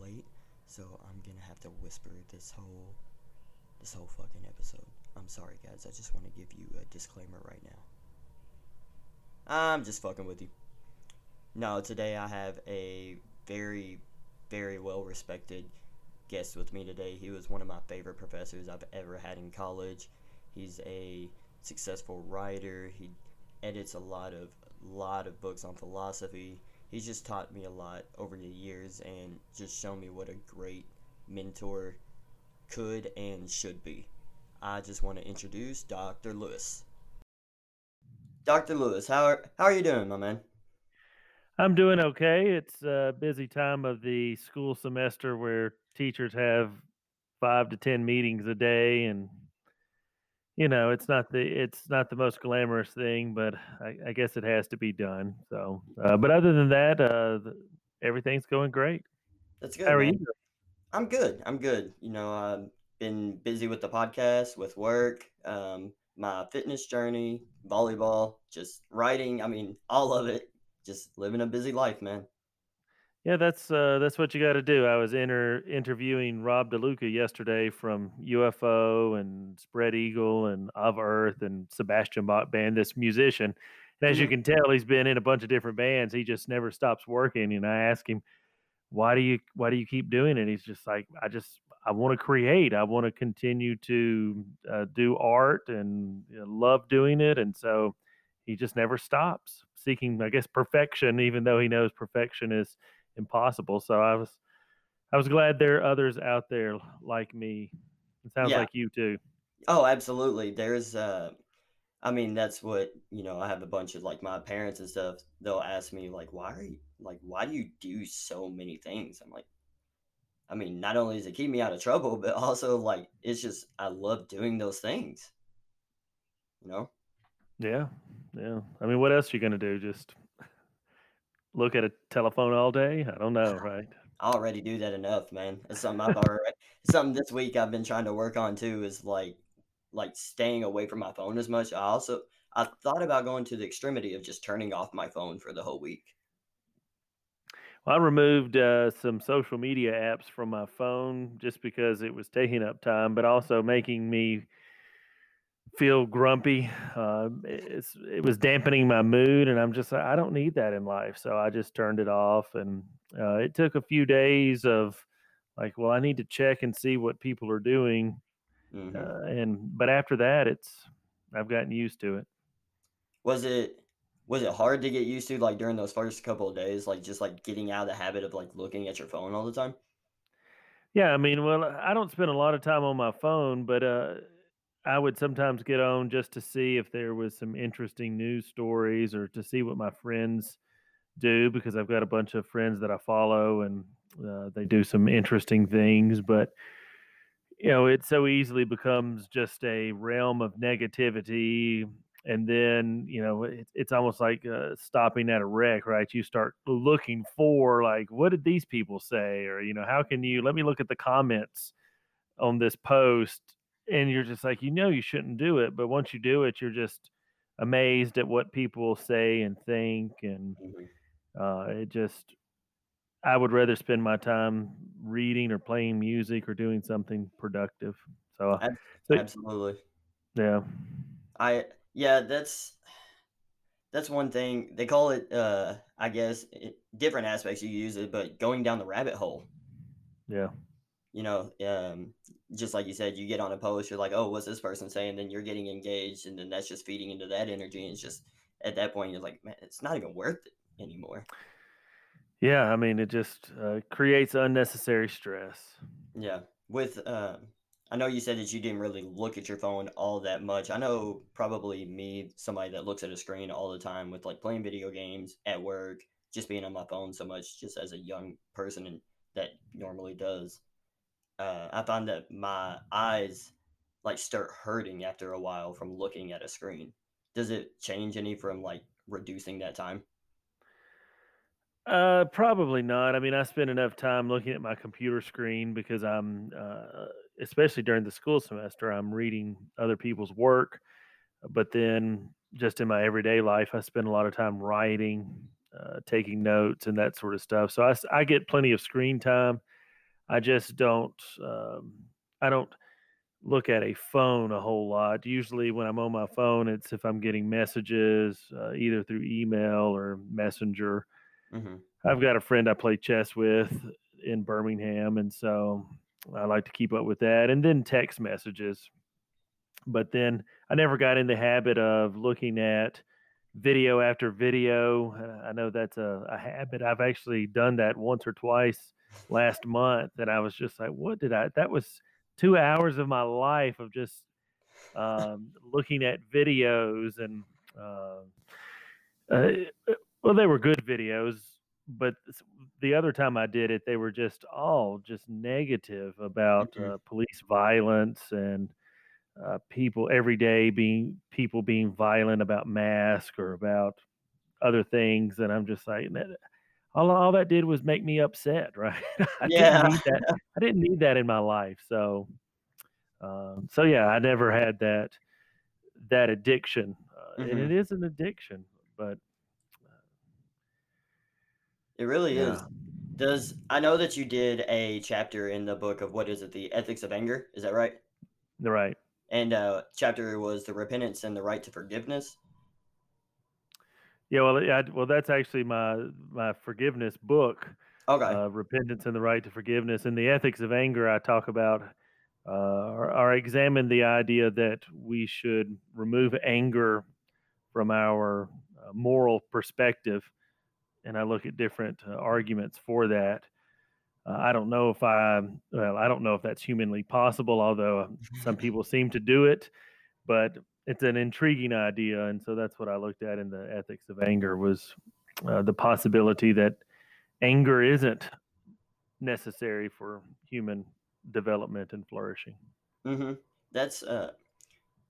late, so I'm gonna have to whisper this whole this whole fucking episode. I'm sorry, guys. I just want to give you a disclaimer right now. I'm just fucking with you. No, today I have a very, very well respected guest with me today. He was one of my favorite professors I've ever had in college. He's a successful writer. He edits a lot of lot of books on philosophy. He's just taught me a lot over the years and just shown me what a great mentor could and should be. I just want to introduce Dr. Lewis. Dr. Lewis, how are, how are you doing, my man? I'm doing okay. It's a busy time of the school semester where teachers have five to ten meetings a day, and you know it's not the it's not the most glamorous thing, but I, I guess it has to be done. So, uh, but other than that, uh, the, everything's going great. That's good. How are man. you? I'm good. I'm good. You know, I've been busy with the podcast, with work, um, my fitness journey, volleyball, just writing. I mean, all of it. Just living a busy life, man. Yeah, that's uh, that's what you got to do. I was inter- interviewing Rob DeLuca yesterday from UFO and Spread Eagle and Of Earth and Sebastian Bach band, this musician. And as you Mhm. can tell, he's been in a bunch of different bands. He just never stops working. And I ask him, why do you why do you keep doing it? He's just like, I just I want to create. I want to continue to uh, do art and you know, love doing it. And so he just never stops seeking, I guess, perfection, even though he knows perfection is impossible. So I was I was glad there are others out there like me. It sounds Yeah. like you too. Oh, absolutely. There's uh I mean that's what, you know, I have a bunch of like my parents and stuff, they'll ask me like why are you like why do you do so many things? I'm like I mean, not only does it keep me out of trouble, but also like it's just I love doing those things, you know? Yeah. Yeah. I mean, what else are you gonna do? Just look at a telephone all day? I don't know, right? I already do that enough, man. It's something I've already something this week I've been trying to work on too is like like staying away from my phone as much. I also I thought about going to the extremity of just turning off my phone for the whole week. Well, I removed uh, some social media apps from my phone just because it was taking up time, but also making me feel grumpy. Uh, it's, it was dampening my mood, and I'm just like, I don't need that in life. So I just turned it off, and uh, it took a few days of like, well, I need to check and see what people are doing, hmm uh, and but after that, it's I've gotten used to it. Was it was it hard to get used to like during those first couple of days, like just like getting out of the habit of like looking at your phone all the time? Yeah, I mean, well, I don't spend a lot of time on my phone, but uh, I would sometimes get on just to see if there was some interesting news stories or to see what my friends do because I've got a bunch of friends that I follow and uh, they do some interesting things. But you know, it so easily becomes just a realm of negativity. And then, you know, it, it's almost like uh, stopping at a wreck, right? You start looking for, like, what did these people say? Or, you know, how can you let me look at the comments on this post? And you're just like, you know, you shouldn't do it. But once you do it, you're just amazed at what people say and think. And Mhm. uh, it just, I would rather spend my time reading or playing music or doing something productive. So, uh, so Absolutely. yeah, I yeah, that's that's one thing. They call it uh I guess it, different aspects you use it, but going down the rabbit hole. yeah, You know, um just like you said, you get on a post, you're like, "Oh, what's this person saying?" Then you're getting engaged and then that's just feeding into that energy and it's just at that point you're like, "Man, it's not even worth it anymore." yeah. I mean, it just uh, creates unnecessary stress. Yeah. With um I know you said that you didn't really look at your phone all that much. I know probably me, somebody that looks at a screen all the time with like playing video games at work, just being on my phone so much just as a young person and that normally does. Uh I find that my eyes like start hurting after a while from looking at a screen. Does it change any from like reducing that time? Uh, probably not. I mean, I spend enough time looking at my computer screen because I'm, uh, especially during the school semester, I'm reading other people's work. But then, just in my everyday life, I spend a lot of time writing, uh, taking notes, and that sort of stuff. So I, I get plenty of screen time. I just don't. Um, I don't look at a phone a whole lot. Usually, when I'm on my phone, it's if I'm getting messages uh, either through email or messenger. hmm I've got a friend I play chess with in Birmingham, and so I like to keep up with that. And then text messages. But then I never got in the habit of looking at video after video. Uh, I know that's a, a habit. I've actually done that once or twice last month, and I was just like, "What did I?" That was two hours of my life of just um, looking at videos and. Uh, uh, well, they were good videos, but the other time I did it, they were just all just negative about hmm uh, police violence and uh, people every day being people being violent about masks or about other things, and I'm just like, "Man, all all that did was make me upset, right? I didn't Yeah. need that. I didn't need that in my life. So, um, so yeah, I never had that that addiction, uh, and hmm it is an addiction, but It really yeah, is. Does I know that you did a chapter in the book of what is it, the ethics of anger? Is that right? right. And uh, chapter was the repentance and the right to forgiveness. Yeah, well, yeah, well, that's actually my my forgiveness book, Okay. uh, repentance and the right to forgiveness. In the ethics of anger, I talk about uh, or, or examine the idea that we should remove anger from our uh, moral perspective, and I look at different uh, arguments for that. Uh, I don't know if I, well, I don't know if that's humanly possible, although some people seem to do it but it's an intriguing idea and so that's what i looked at in the ethics of anger was uh, the possibility that anger isn't necessary for human development and flourishing hmm That's uh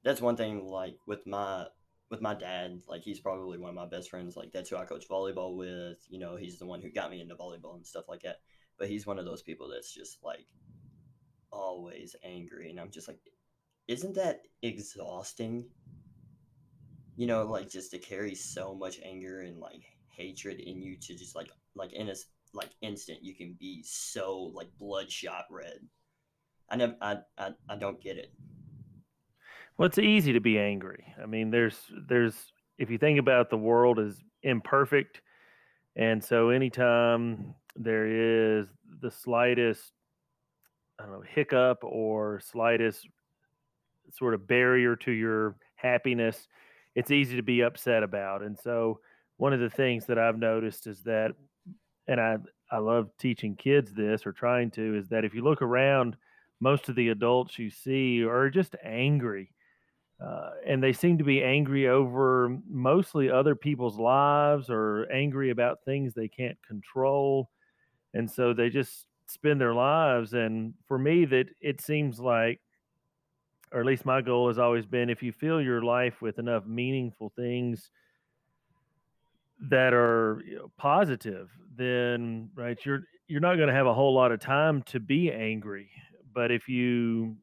that's one thing like with my with my dad, like he's probably one of my best friends. Like that's who I coach volleyball with. You know, he's the one who got me into volleyball and stuff like that. But he's one of those people that's just like always angry and I'm just like isn't that exhausting? You know, like just to carry so much anger and like hatred in you to just like like in a like instant you can be so like bloodshot red. I never I I, I don't get it. well it's easy to be angry i mean there's there's if you think about the world as imperfect and so anytime there is the slightest i don't know hiccup or slightest sort of barrier to your happiness, it's easy to be upset about. And so one of the things that I've noticed is that and I I love teaching kids this or trying to is that if you look around most of the adults you see are just angry. Uh, and they seem to be angry over mostly other people's lives or angry about things they can't control. And so they just spend their lives. And for me, that it seems like or at least my goal has always been if you fill your life with enough meaningful things that are you know, positive then right you're you're not going to have a whole lot of time to be angry. But if you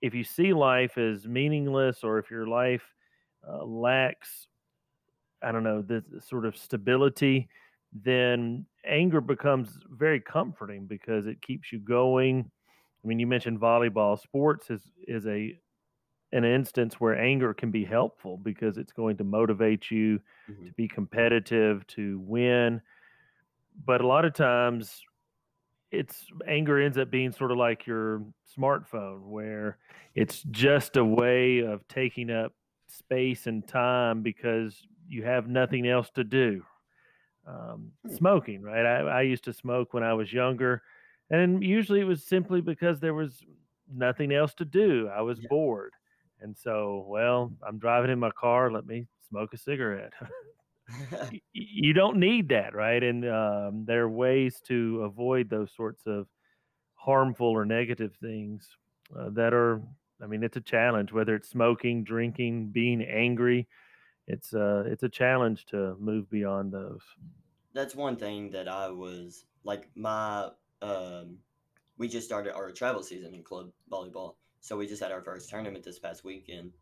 if you see life as meaningless or if your life uh, lacks i don't know this sort of stability then anger becomes very comforting because it keeps you going i mean you mentioned volleyball sports is is a an instance where anger can be helpful because it's going to motivate you hmm to be competitive, to win. But a lot of times, it's anger ends up being sort of like your smartphone, where it's just a way of taking up space and time because you have nothing else to do. Um, Hmm. smoking, right? I, I used to smoke when I was younger, and usually it was simply because there was nothing else to do. I was Yeah. bored. And so, well, I'm driving in my car, let me smoke a cigarette. You don't need that, right? And um, there are ways to avoid those sorts of harmful or negative things uh, that are, I mean, it's a challenge, whether it's smoking, drinking, being angry. It's uh, it's a challenge to move beyond those. That's one thing that I was like my um we just started our travel season in club volleyball. So we just had our first tournament this past weekend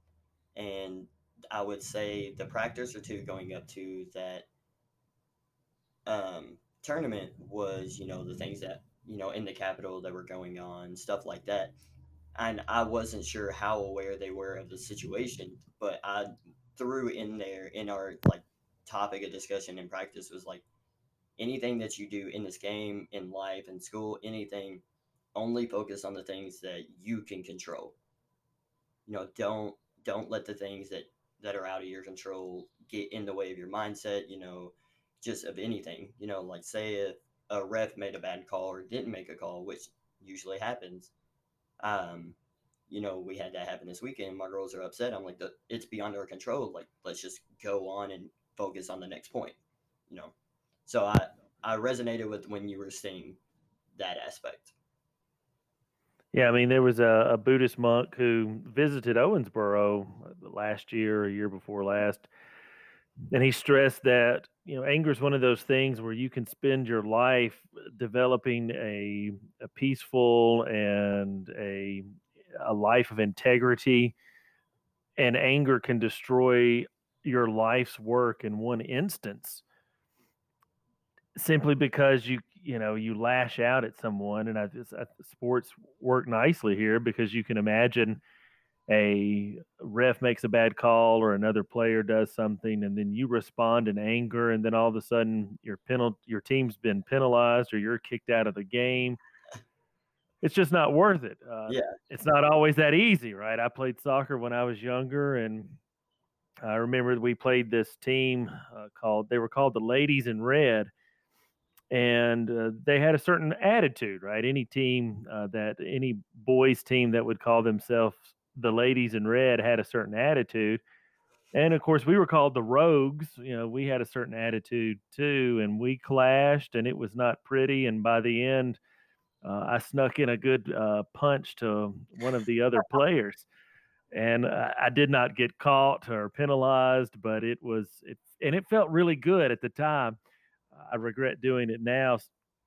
and I would say the practice or two going up to that um tournament was, you know, the things that you know, in the capital that were going on, stuff like that. And I wasn't sure how aware they were of the situation, but I threw in there in our like topic of discussion in practice was like anything that you do in this game, in life, in school, anything, only focus on the things that you can control. You know, don't don't let the things that that are out of your control get in the way of your mindset. You know, just of anything. You know, like say if a ref made a bad call or didn't make a call, which usually happens. Um, you know, we had that happen this weekend. My girls are upset. I'm like, it's beyond our control. Like, let's just go on and focus on the next point. You know, so I I resonated with when you were saying that aspect. Yeah, I mean, there was a, a Buddhist monk who visited Owensboro uh, last year, a year before last, and he stressed that you know anger is one of those things where you can spend your life developing a, a peaceful and a a life of integrity, and anger can destroy your life's work in one instance simply because you you know you lash out at someone and I, just, I, sports work nicely here because you can imagine a ref makes a bad call or another player does something and then you respond in anger and then all of a sudden your penal your team's been penalized or you're kicked out of the game. It's just not worth it. Uh, yeah. it's not always that easy right? I played soccer when i was younger and i remember we played this team uh, called they were called the ladies in red and uh, they had a certain attitude, right? Any team uh, that any boys team that would call themselves the ladies in red had a certain attitude. And of course, we were called the Rogues. You know, we had a certain attitude too, and we clashed, and it was not pretty. And by the end, uh, I snuck in a good uh, punch to one of the other players, and I did not get caught or penalized, but it was it, and it felt really good at the time I regret doing it now,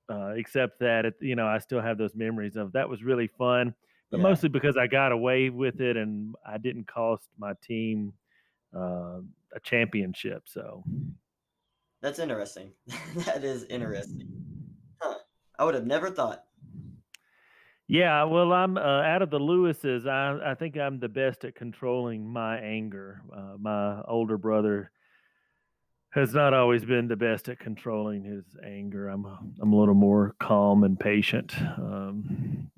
uh, except that it, you know I still have those memories of that was really fun, but yeah. mostly because I got away with it and I didn't cost my team uh, a championship. So that's interesting. that is interesting. Huh. I would have never thought. Yeah, well, I'm uh, out of the Lewises. I I think I'm the best at controlling my anger. Uh, my older brother has not always been the best at controlling his anger. I'm I'm a little more calm and patient. Um,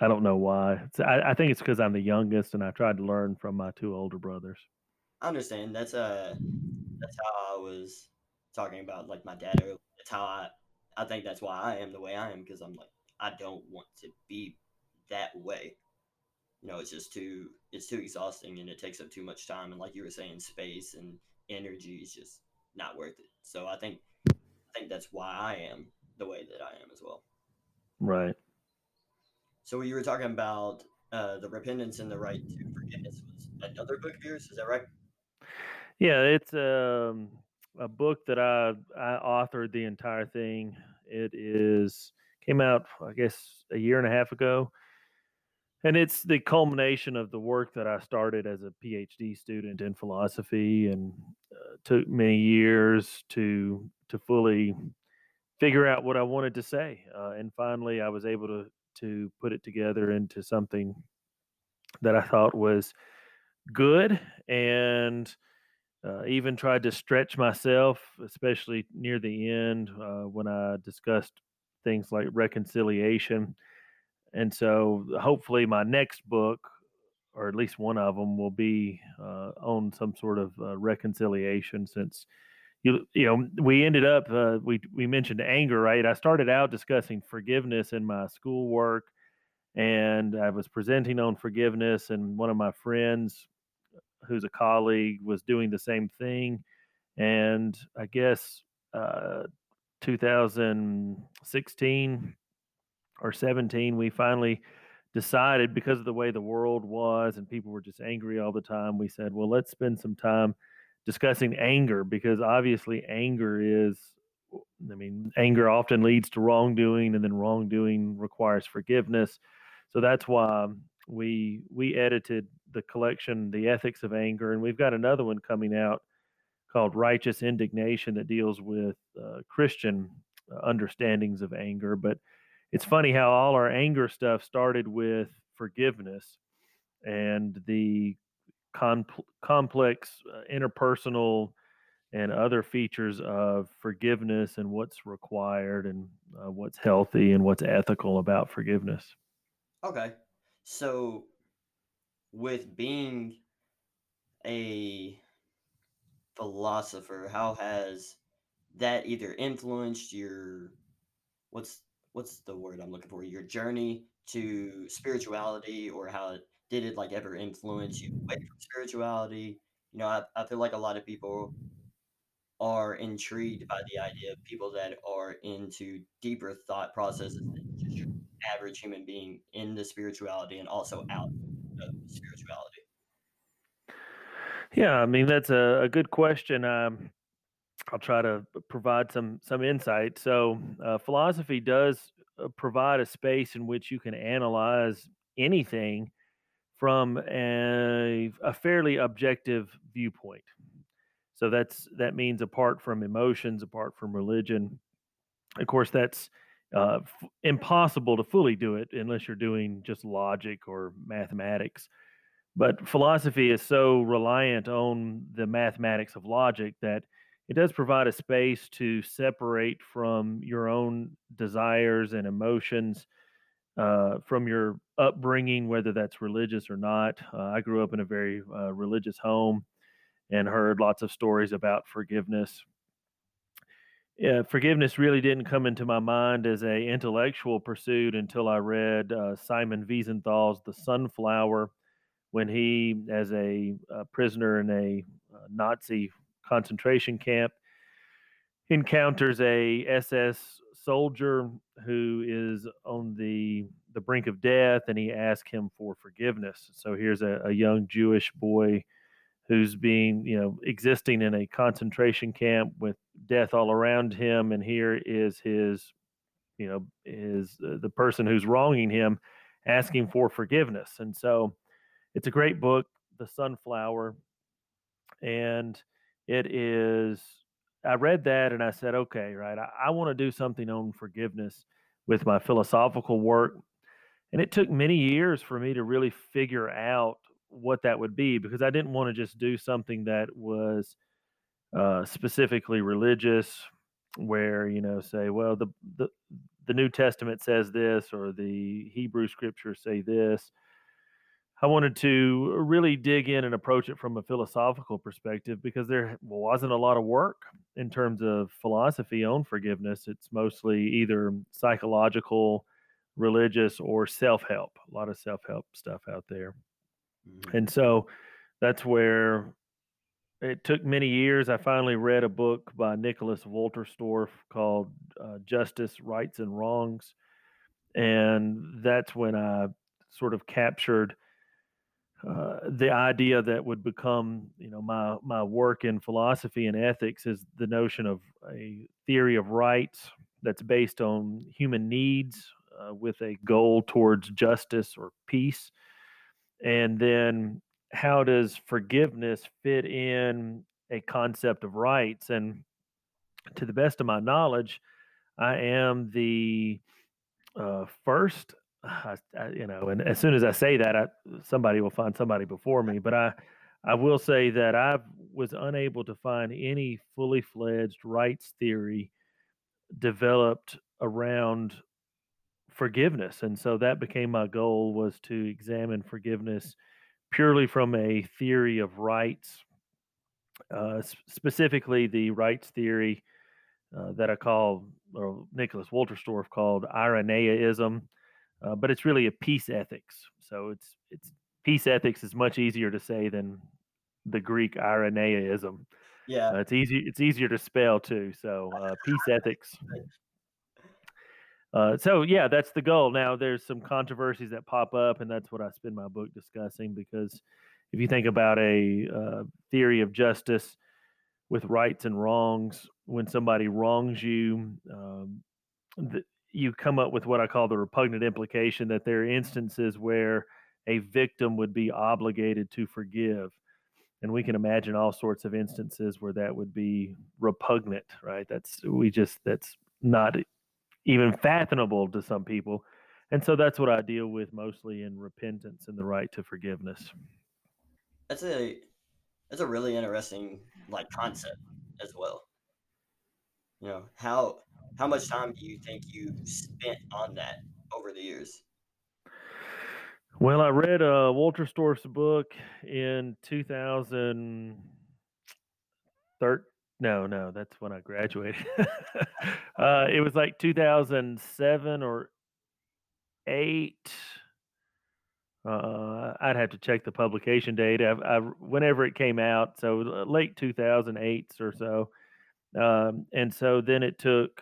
I don't know why. I, I, think it's because I'm the youngest, and I tried to learn from my two older brothers. I understand. That's uh, that's how I was talking about like my dad. That's how I I think that's why I am the way I am because I'm like I don't want to be that way. You know, it's just too it's too exhausting and it takes up too much time and like you were saying, space and energy is just not worth it. So I think I think that's why I am the way that I am as well. Right. So you were talking about uh, the repentance and the right to forgiveness was another book of yours. Is that right? Yeah, it's um, a book that I I authored the entire thing. It is came out I guess a year and a half ago and it's the culmination of the work that I started as a PhD student in philosophy, and uh, took many years to to fully figure out what I wanted to say. Uh, and finally, I was able to to put it together into something that I thought was good, and uh, even tried to stretch myself, especially near the end uh, when I discussed things like reconciliation and so hopefully my next book or at least one of them will be uh, on some sort of uh, reconciliation since you you know we ended up uh, we we mentioned anger right? I started out discussing forgiveness in my schoolwork and i was presenting on forgiveness and one of my friends who's a colleague was doing the same thing. And i guess uh, 2016 or 17, we finally decided because of the way the world was and people were just angry all the time, we said, well, let's spend some time discussing anger because obviously anger is I mean, anger often leads to wrongdoing, and then wrongdoing requires forgiveness. So that's why we we edited the collection, The Ethics of Anger, and we've got another one coming out called Righteous Indignation that deals with uh, Christian uh, understandings of anger. But it's funny how all our anger stuff started with forgiveness and the complex uh, interpersonal and other features of forgiveness and what's required and uh, what's healthy and what's ethical about forgiveness. Okay. So, with being a philosopher, how has that either influenced your what's what's the word I'm looking for? Your journey to spirituality, or how did it like ever influence you away from spirituality? You know, I, I feel like a lot of people are intrigued by the idea of people that are into deeper thought processes than just your average human being in the spirituality and also out of spirituality. Yeah, I mean that's a, a good question. Um, I'll try to provide some some insight. So, uh, philosophy does uh, provide a space in which you can analyze anything from a, a fairly objective viewpoint. So that's that means apart from emotions, apart from religion. Of course, that's uh, f- impossible to fully do it unless you're doing just logic or mathematics. But philosophy is so reliant on the mathematics of logic that it does provide a space to separate from your own desires and emotions uh, from your upbringing, whether that's religious or not. Uh, I grew up in a very uh, religious home and heard lots of stories about forgiveness. Yeah, forgiveness really didn't come into my mind as a intellectual pursuit until I read uh, Simon Wiesenthal's *The Sunflower*, when he, as a, a prisoner in a uh, Nazi concentration camp, encounters a SS soldier who is on the the brink of death, and he asks him for forgiveness. So here's a, a young Jewish boy who's being, you know, existing in a concentration camp with death all around him, and here is his, you know, is uh, the person who's wronging him asking for forgiveness. And so, it's a great book, The Sunflower, and it is I read that and I said, okay, right, I, I want to do something on forgiveness with my philosophical work. And it took many years for me to really figure out what that would be because I didn't want to just do something that was uh, specifically religious, where you know, say, well, the the the New Testament says this, or the Hebrew Scriptures say this, I wanted to really dig in and approach it from a philosophical perspective because there wasn't a lot of work in terms of philosophy on forgiveness. It's mostly either psychological, religious, or self help. A lot of self help stuff out there. Mm-hmm. And so that's where it took many years. I finally read a book by Nicholas Wolterstorff called uh, Justice, Rights, and Wrongs. And that's when I sort of captured uh, the idea that would become, you know, my my work in philosophy and ethics is the notion of a theory of rights that's based on human needs uh, with a goal towards justice or peace, and then how does forgiveness fit in a concept of rights? And to the best of my knowledge, I am the uh, first I, I, you know, and as soon as I say that, I, somebody will find somebody before me. But I, I will say that I was unable to find any fully fledged rights theory developed around forgiveness, and so that became my goal was to examine forgiveness purely from a theory of rights, uh, specifically the rights theory uh, that I call, or Nicholas Wolterstorff called Irenaeism uh, but it's really a peace ethics. So it's it's peace ethics is much easier to say than the Greek Irenaeism. Yeah, uh, it's easy. It's easier to spell too. So uh, peace ethics. Uh, so yeah, that's the goal. Now there's some controversies that pop up, and that's what I spend my book discussing. Because if you think about a uh, theory of justice with rights and wrongs, when somebody wrongs you, um, the, you come up with what I call the repugnant implication that there are instances where a victim would be obligated to forgive. And we can imagine all sorts of instances where that would be repugnant, right? That's we just that's not even fathomable to some people. And so that's what I deal with mostly in repentance and the right to forgiveness. That's a that's a really interesting like concept as well. You know, how how much time do you think you spent on that over the years? Well, I read uh, Wolterstorff's book in 2013. No, no, that's when I graduated. uh, it was like 2007 or eight. Uh, I'd have to check the publication date. I, I, whenever it came out, so late 2008 or so. Um, and so then it took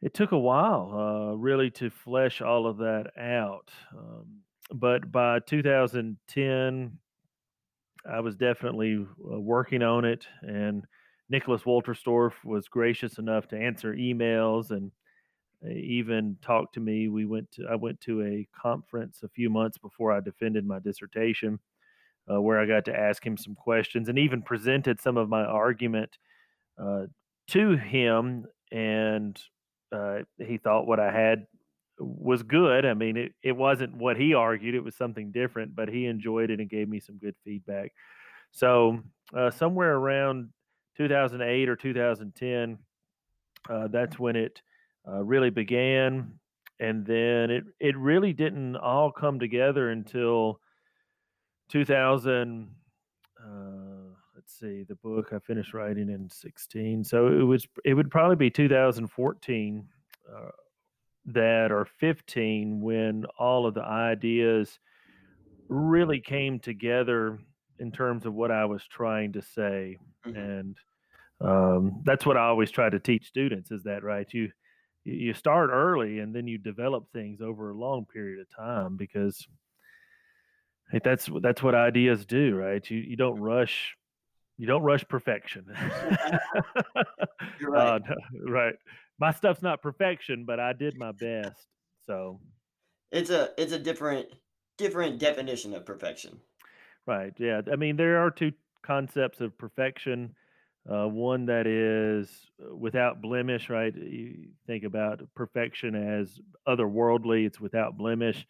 it took a while uh, really to flesh all of that out. Um, but by 2010, I was definitely uh, working on it, and Nicholas Wolterstorff was gracious enough to answer emails and uh, even talked to me. We went to I went to a conference a few months before I defended my dissertation, uh, where I got to ask him some questions and even presented some of my argument uh, to him, and uh, he thought what I had was good. I mean, it, it wasn't what he argued, it was something different, but he enjoyed it and gave me some good feedback. So, uh, somewhere around 2008 or 2010, uh, that's when it uh, really began. And then it, it really didn't all come together until 2000. Let's see, the book I finished writing in 16. So it was, it would probably be 2014 uh, that or 15 when all of the ideas really came together in terms of what I was trying to say. Mm-hmm. And um, that's what I always try to teach students is that, right? You, you start early and then you develop things over a long period of time because that's that's what ideas do, right? You you don't rush you don't rush perfection. You're right. Uh, right my stuff's not perfection, but I did my best. So it's a it's a different different definition of perfection. Right. Yeah. I mean, there are two concepts of perfection. Uh, one that is uh, without blemish, right? You think about perfection as otherworldly, it's without blemish.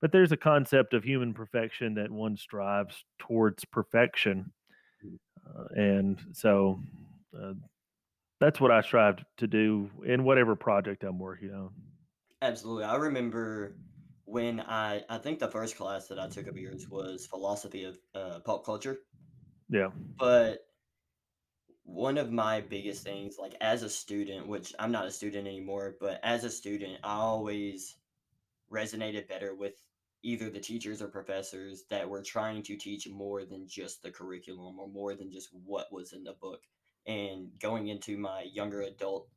But there's a concept of human perfection that one strives towards perfection. Uh, and so uh, that's what I strive to do in whatever project I'm working on. Absolutely. I remember when I I think the first class that I took of yours was philosophy of uh, pop culture. Yeah. But one of my biggest things, like as a student, which I'm not a student anymore, but as a student, I always resonated better with either the teachers or professors that were trying to teach more than just the curriculum or more than just what was in the book and going into my younger adult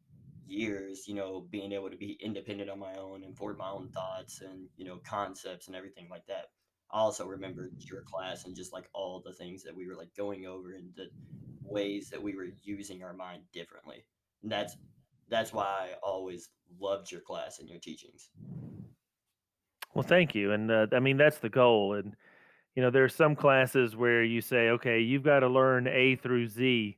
years, you know, being able to be independent on my own and form my own thoughts and, you know, concepts and everything like that. I also remember mm-hmm. your class and just like all the things that we were like going over and the ways that we were using our mind differently. And that's that's why I always loved your class and your teachings. Well, thank you. And uh, I mean that's the goal and you know, there's some classes where you say, okay, you've got to learn A through Z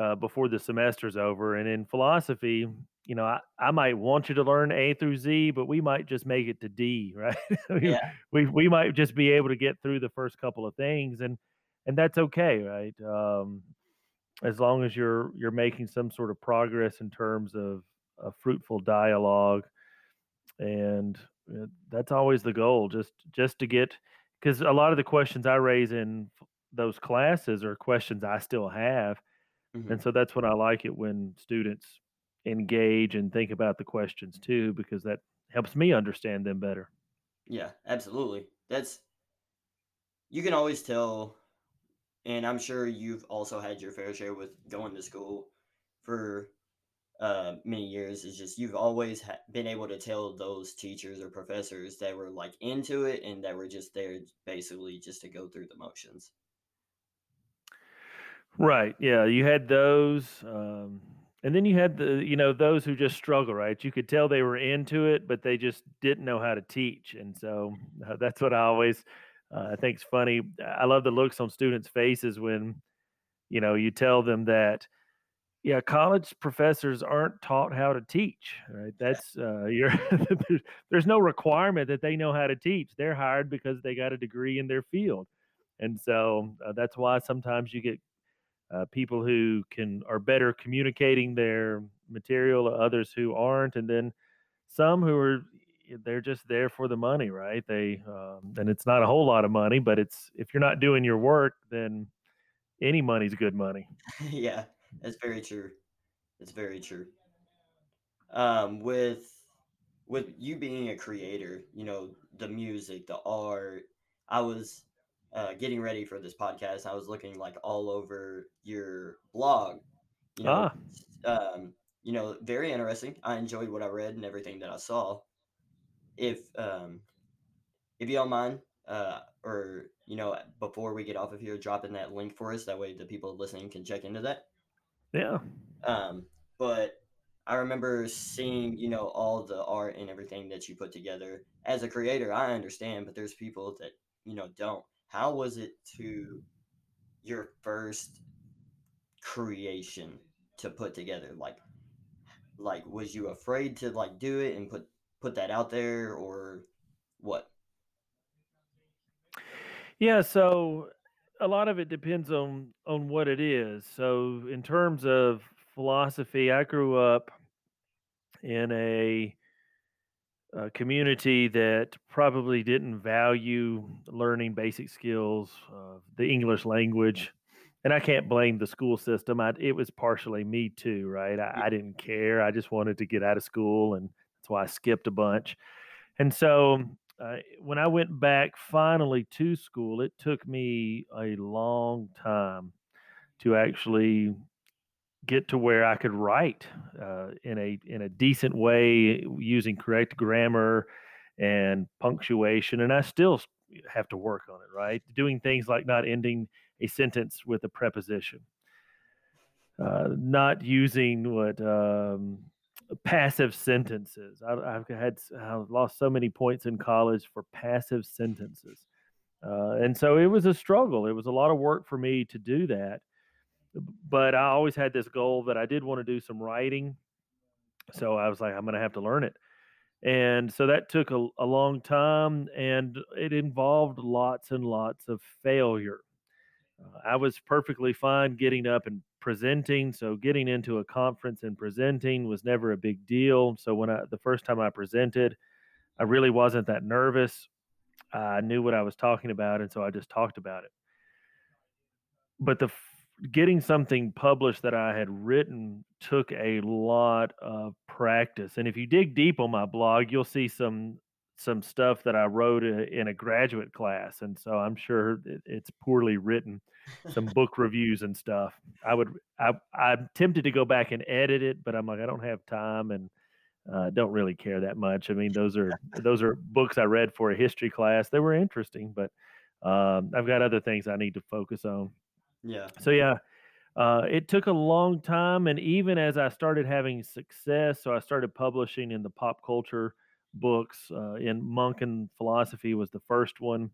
uh, before the semester's over. And in philosophy, you know, I, I might want you to learn A through Z, but we might just make it to D, right? Yeah. we we might just be able to get through the first couple of things, and and that's okay, right? Um, as long as you're you're making some sort of progress in terms of a fruitful dialogue, and that's always the goal. Just just to get because a lot of the questions I raise in those classes are questions I still have Mm-hmm. And so that's when I like it when students engage and think about the questions too, because that helps me understand them better. Yeah, absolutely. That's you can always tell, and I'm sure you've also had your fair share with going to school for uh, many years. Is just you've always ha- been able to tell those teachers or professors that were like into it and that were just there basically just to go through the motions. Right. Yeah. You had those. Um, and then you had the, you know, those who just struggle, right? You could tell they were into it, but they just didn't know how to teach. And so uh, that's what I always, uh, I think it's funny. I love the looks on students' faces when, you know, you tell them that Yeah, college professors aren't taught how to teach, right? That's uh, you're there's, there's no requirement that they know how to teach. They're hired because they got a degree in their field, and so uh, that's why sometimes you get uh, people who can are better communicating their material, to others who aren't, and then some who are they're just there for the money, right? They um, and it's not a whole lot of money, but it's if you're not doing your work, then any money's good money. yeah, that's very true. It's very true. Um, with with you being a creator, you know, the music, the art, I was uh, getting ready for this podcast. I was looking like all over your blog, you know, Ah, um, you know, very interesting. I enjoyed what I read and everything that I saw. If um, if you don't mind, uh, or you know, before we get off of here, dropping that link for us, that way the people listening can check into that. Yeah. Um, but I remember seeing, you know, all the art and everything that you put together. As a creator, I understand, but there's people that, you know, don't. How was it to your first creation to put together? Like, like was you afraid to like do it and put put that out there or what? Yeah, so a lot of it depends on on what it is. So in terms of philosophy, I grew up in a, a community that probably didn't value learning basic skills of the English language. And I can't blame the school system. I, it was partially me too, right? I, I didn't care. I just wanted to get out of school, and that's why I skipped a bunch. And so uh, when I went back finally to school, it took me a long time to actually get to where I could write uh, in a in a decent way using correct grammar and punctuation. And I still have to work on it, right? Doing things like not ending a sentence with a preposition uh, not using what um, passive sentences. I, I've had I've lost so many points in college for passive sentences, uh, and so it was a struggle. It was a lot of work for me to do that. But I always had this goal that I did want to do some writing, so I was like, I'm going to have to learn it. And so that took a, a long time, and it involved lots and lots of failure uh, I was perfectly fine getting up and presenting. So getting into a conference and presenting was never a big deal. So when I the first time I presented, I really wasn't that nervous. I knew what I was talking about, and so I just talked about it. But the getting something published that I had written took a lot of practice. And if you dig deep on my blog, you'll see some some stuff that I wrote in a graduate class, and so I'm sure it, it's poorly written. Some book reviews and stuff. I would I I'm tempted to go back and edit it, but I'm like I don't have time and uh, don't really care that much. I mean, those are those are books I read for a history class. They were interesting, but um, I've got other things I need to focus on. yeah, So yeah, uh, it took a long time, and even as I started having success, so I started publishing in the pop culture books. Uh, in Monk and Philosophy was the first one.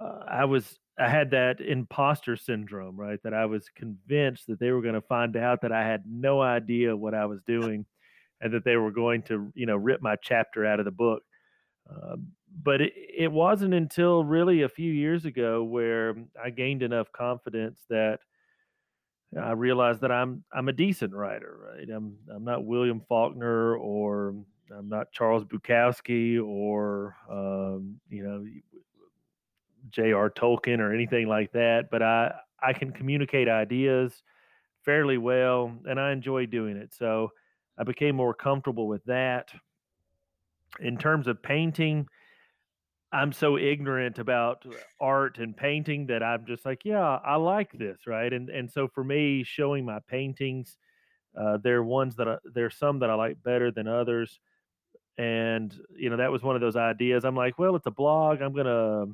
Uh, I was I had that imposter syndrome, right? That I was convinced that they were going to find out that I had no idea what I was doing, and that they were going to, you know, rip my chapter out of the book. Um, but it, it wasn't until really a few years ago where I gained enough confidence that I realized that I'm I'm a decent writer, right? I'm I'm not William Faulkner or I'm not Charles Bukowski or um, you know J.R. Tolkien or anything like that, but I I can communicate ideas fairly well and I enjoy doing it. So I became more comfortable with that. In terms of painting, I'm so ignorant about art and painting that I'm just like, yeah, I like this, right? And and so for me, showing my paintings, uh, there are ones that I, there's some that I like better than others, and you know that was one of those ideas. I'm like, well, it's a blog. I'm gonna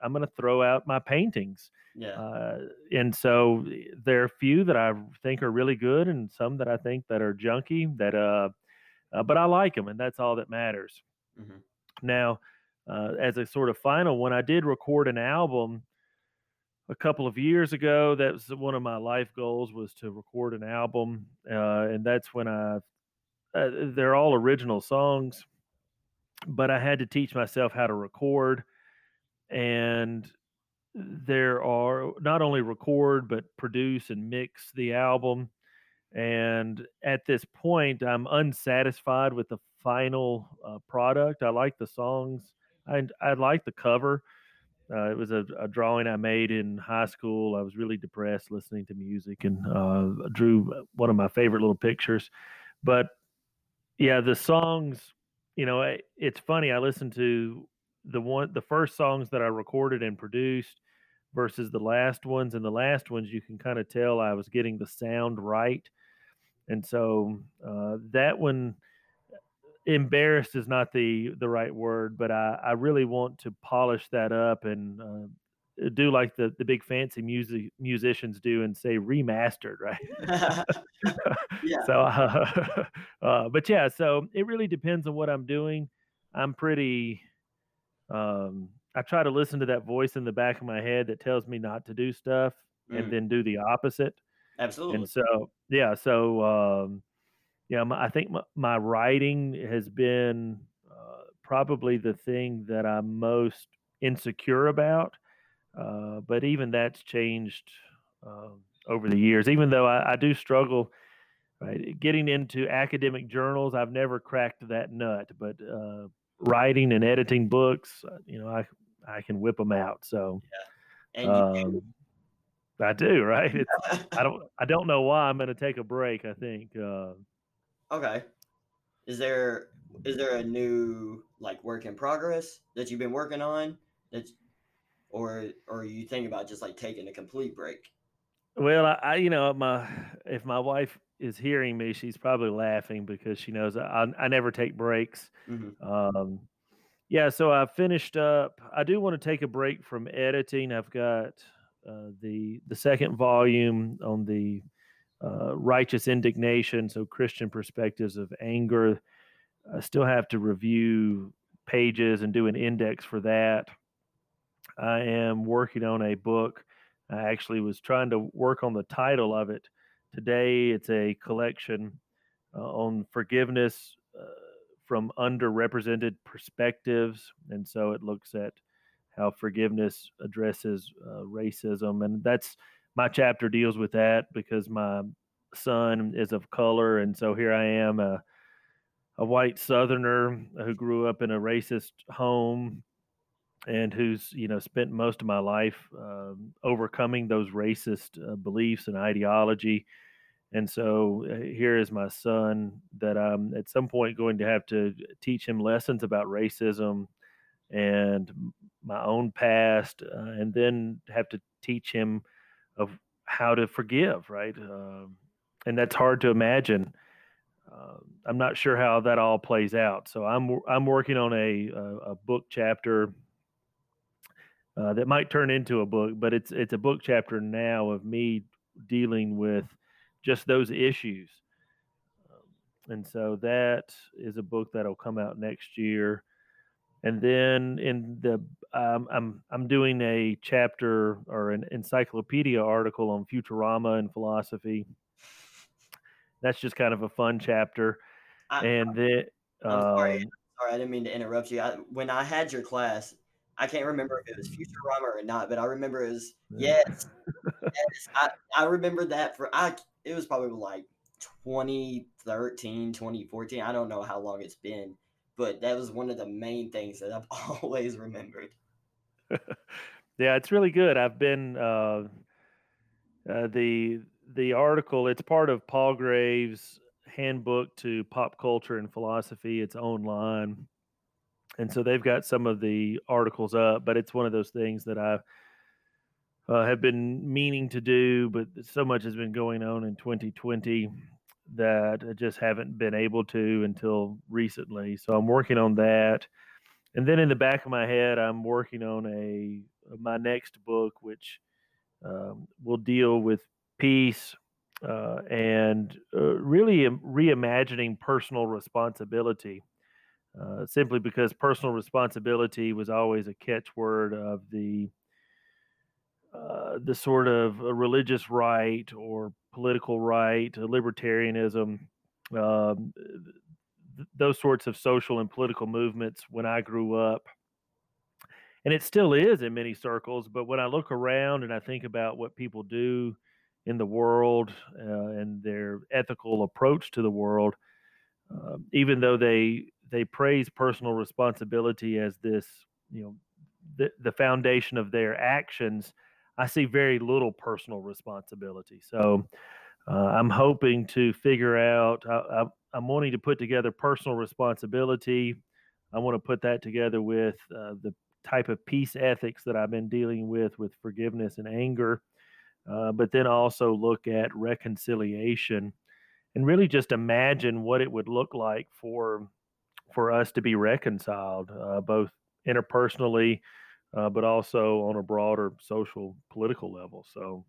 I'm gonna throw out my paintings, yeah. uh, and so eh, there are a few that I think are really good, and some that I think that are junky. That uh, uh but I like them, and that's all that matters. hmm Now, uh, as a sort of final one, I did record an album a couple of years ago. That was one of my life goals was to record an album, uh, and that's when I. Uh, they're all original songs, but I had to teach myself how to record, and there are not only record but produce and mix the album. And at this point, I'm unsatisfied with the final uh, product. I like the songs. I I like the cover uh, it was a, a, drawing I made in high school. I was really depressed listening to music and uh, drew one of my favorite little pictures. But yeah, the songs, you know, it's funny. I listened to the one, the first songs that I recorded and produced versus the last ones. And the last ones, you can kind of tell I was getting the sound right. And so uh, that one, embarrassed is not the the right word, but I, I really want to polish that up and uh, do like the the big fancy music musicians do and say remastered, right? yeah. So, uh, uh, but yeah, so it really depends on what I'm doing. I'm pretty. Um, I try to listen to that voice in the back of my head that tells me not to do stuff, mm. and then do the opposite. Absolutely. And so, yeah, so um, yeah, my, I think my, my, writing has been uh, probably the thing that I'm most insecure about. Uh, but even that's changed uh, over the years. Even though I, I do struggle right, getting into academic journals, I've never cracked that nut. But uh, writing and editing books, uh, you know, I I can whip them out. So. Yeah. Um, I do, right? It's, I don't. I don't know why I'm going to take a break. I think. Uh, Okay. Is there is there a new like work in progress that you've been working on that or or you think about just like taking a complete break? Well, I, I you know my if my wife is hearing me, she's probably laughing because she knows I I never take breaks. Mm-hmm. Um, yeah, so I finished up. I do want to take a break from editing. I've got uh, the the second volume on the uh, righteous indignation, so Christian perspectives of anger. I still have to review pages and do an index for that. I am working on a book. I actually was trying to work on the title of it. Today, it's a collection uh, on forgiveness uh, from underrepresented perspectives. And so it looks at how forgiveness addresses uh, racism. And that's my chapter deals with that because my son is of color, and so here I am, a a white Southerner who grew up in a racist home, and who's you know spent most of my life uh, overcoming those racist uh, beliefs and ideology. And so uh, here is my son that I'm at some point going to have to teach him lessons about racism and my own past, uh, and then have to teach him of how to forgive, right? Um, and that's hard to imagine. Uh, I'm not sure how that all plays out. So I'm I'm working on a a, a book chapter uh, that might turn into a book, but it's it's a book chapter now of me dealing with just those issues. Um, and so that is a book that'll come out next year and then in the um, I'm I'm doing a chapter or an encyclopedia article on Futurama and philosophy. That's just kind of a fun chapter, I, and then I'm sorry, um, sorry, I didn't mean to interrupt you. I, when I had your class, I can't remember if it was Futurama or not, but I remember it was yes, yes. I I remember that for I it was probably like 2013, 2014. I don't know how long it's been but that was one of the main things that I've always remembered. yeah, it's really good. I've been uh, uh, the the article. It's part of Palgrave's handbook to pop culture and philosophy. It's online, and so they've got some of the articles up. But it's one of those things that I uh, have been meaning to do, but so much has been going on in 2020 that I just haven't been able to until recently. So I'm working on that. And then in the back of my head, I'm working on a my next book, which um, will deal with peace uh, and uh, really reimagining personal responsibility. Uh, simply because personal responsibility was always a catchword of the uh, the sort of uh, religious right or political right, uh, libertarianism, um, th- those sorts of social and political movements when I grew up. And it still is in many circles. But when I look around and I think about what people do in the world uh, and their ethical approach to the world, uh, even though they they praise personal responsibility as this, you know, the, the foundation of their actions, I see very little personal responsibility. So uh, I'm hoping to figure out. I, am wanting to put together personal responsibility. I want to put that together with uh, the type of peace ethics that I've been dealing with, with forgiveness and anger, uh, but then also look at reconciliation and really just imagine what it would look like for for us to be reconciled, uh, both interpersonally, uh, but also on a broader social political level. So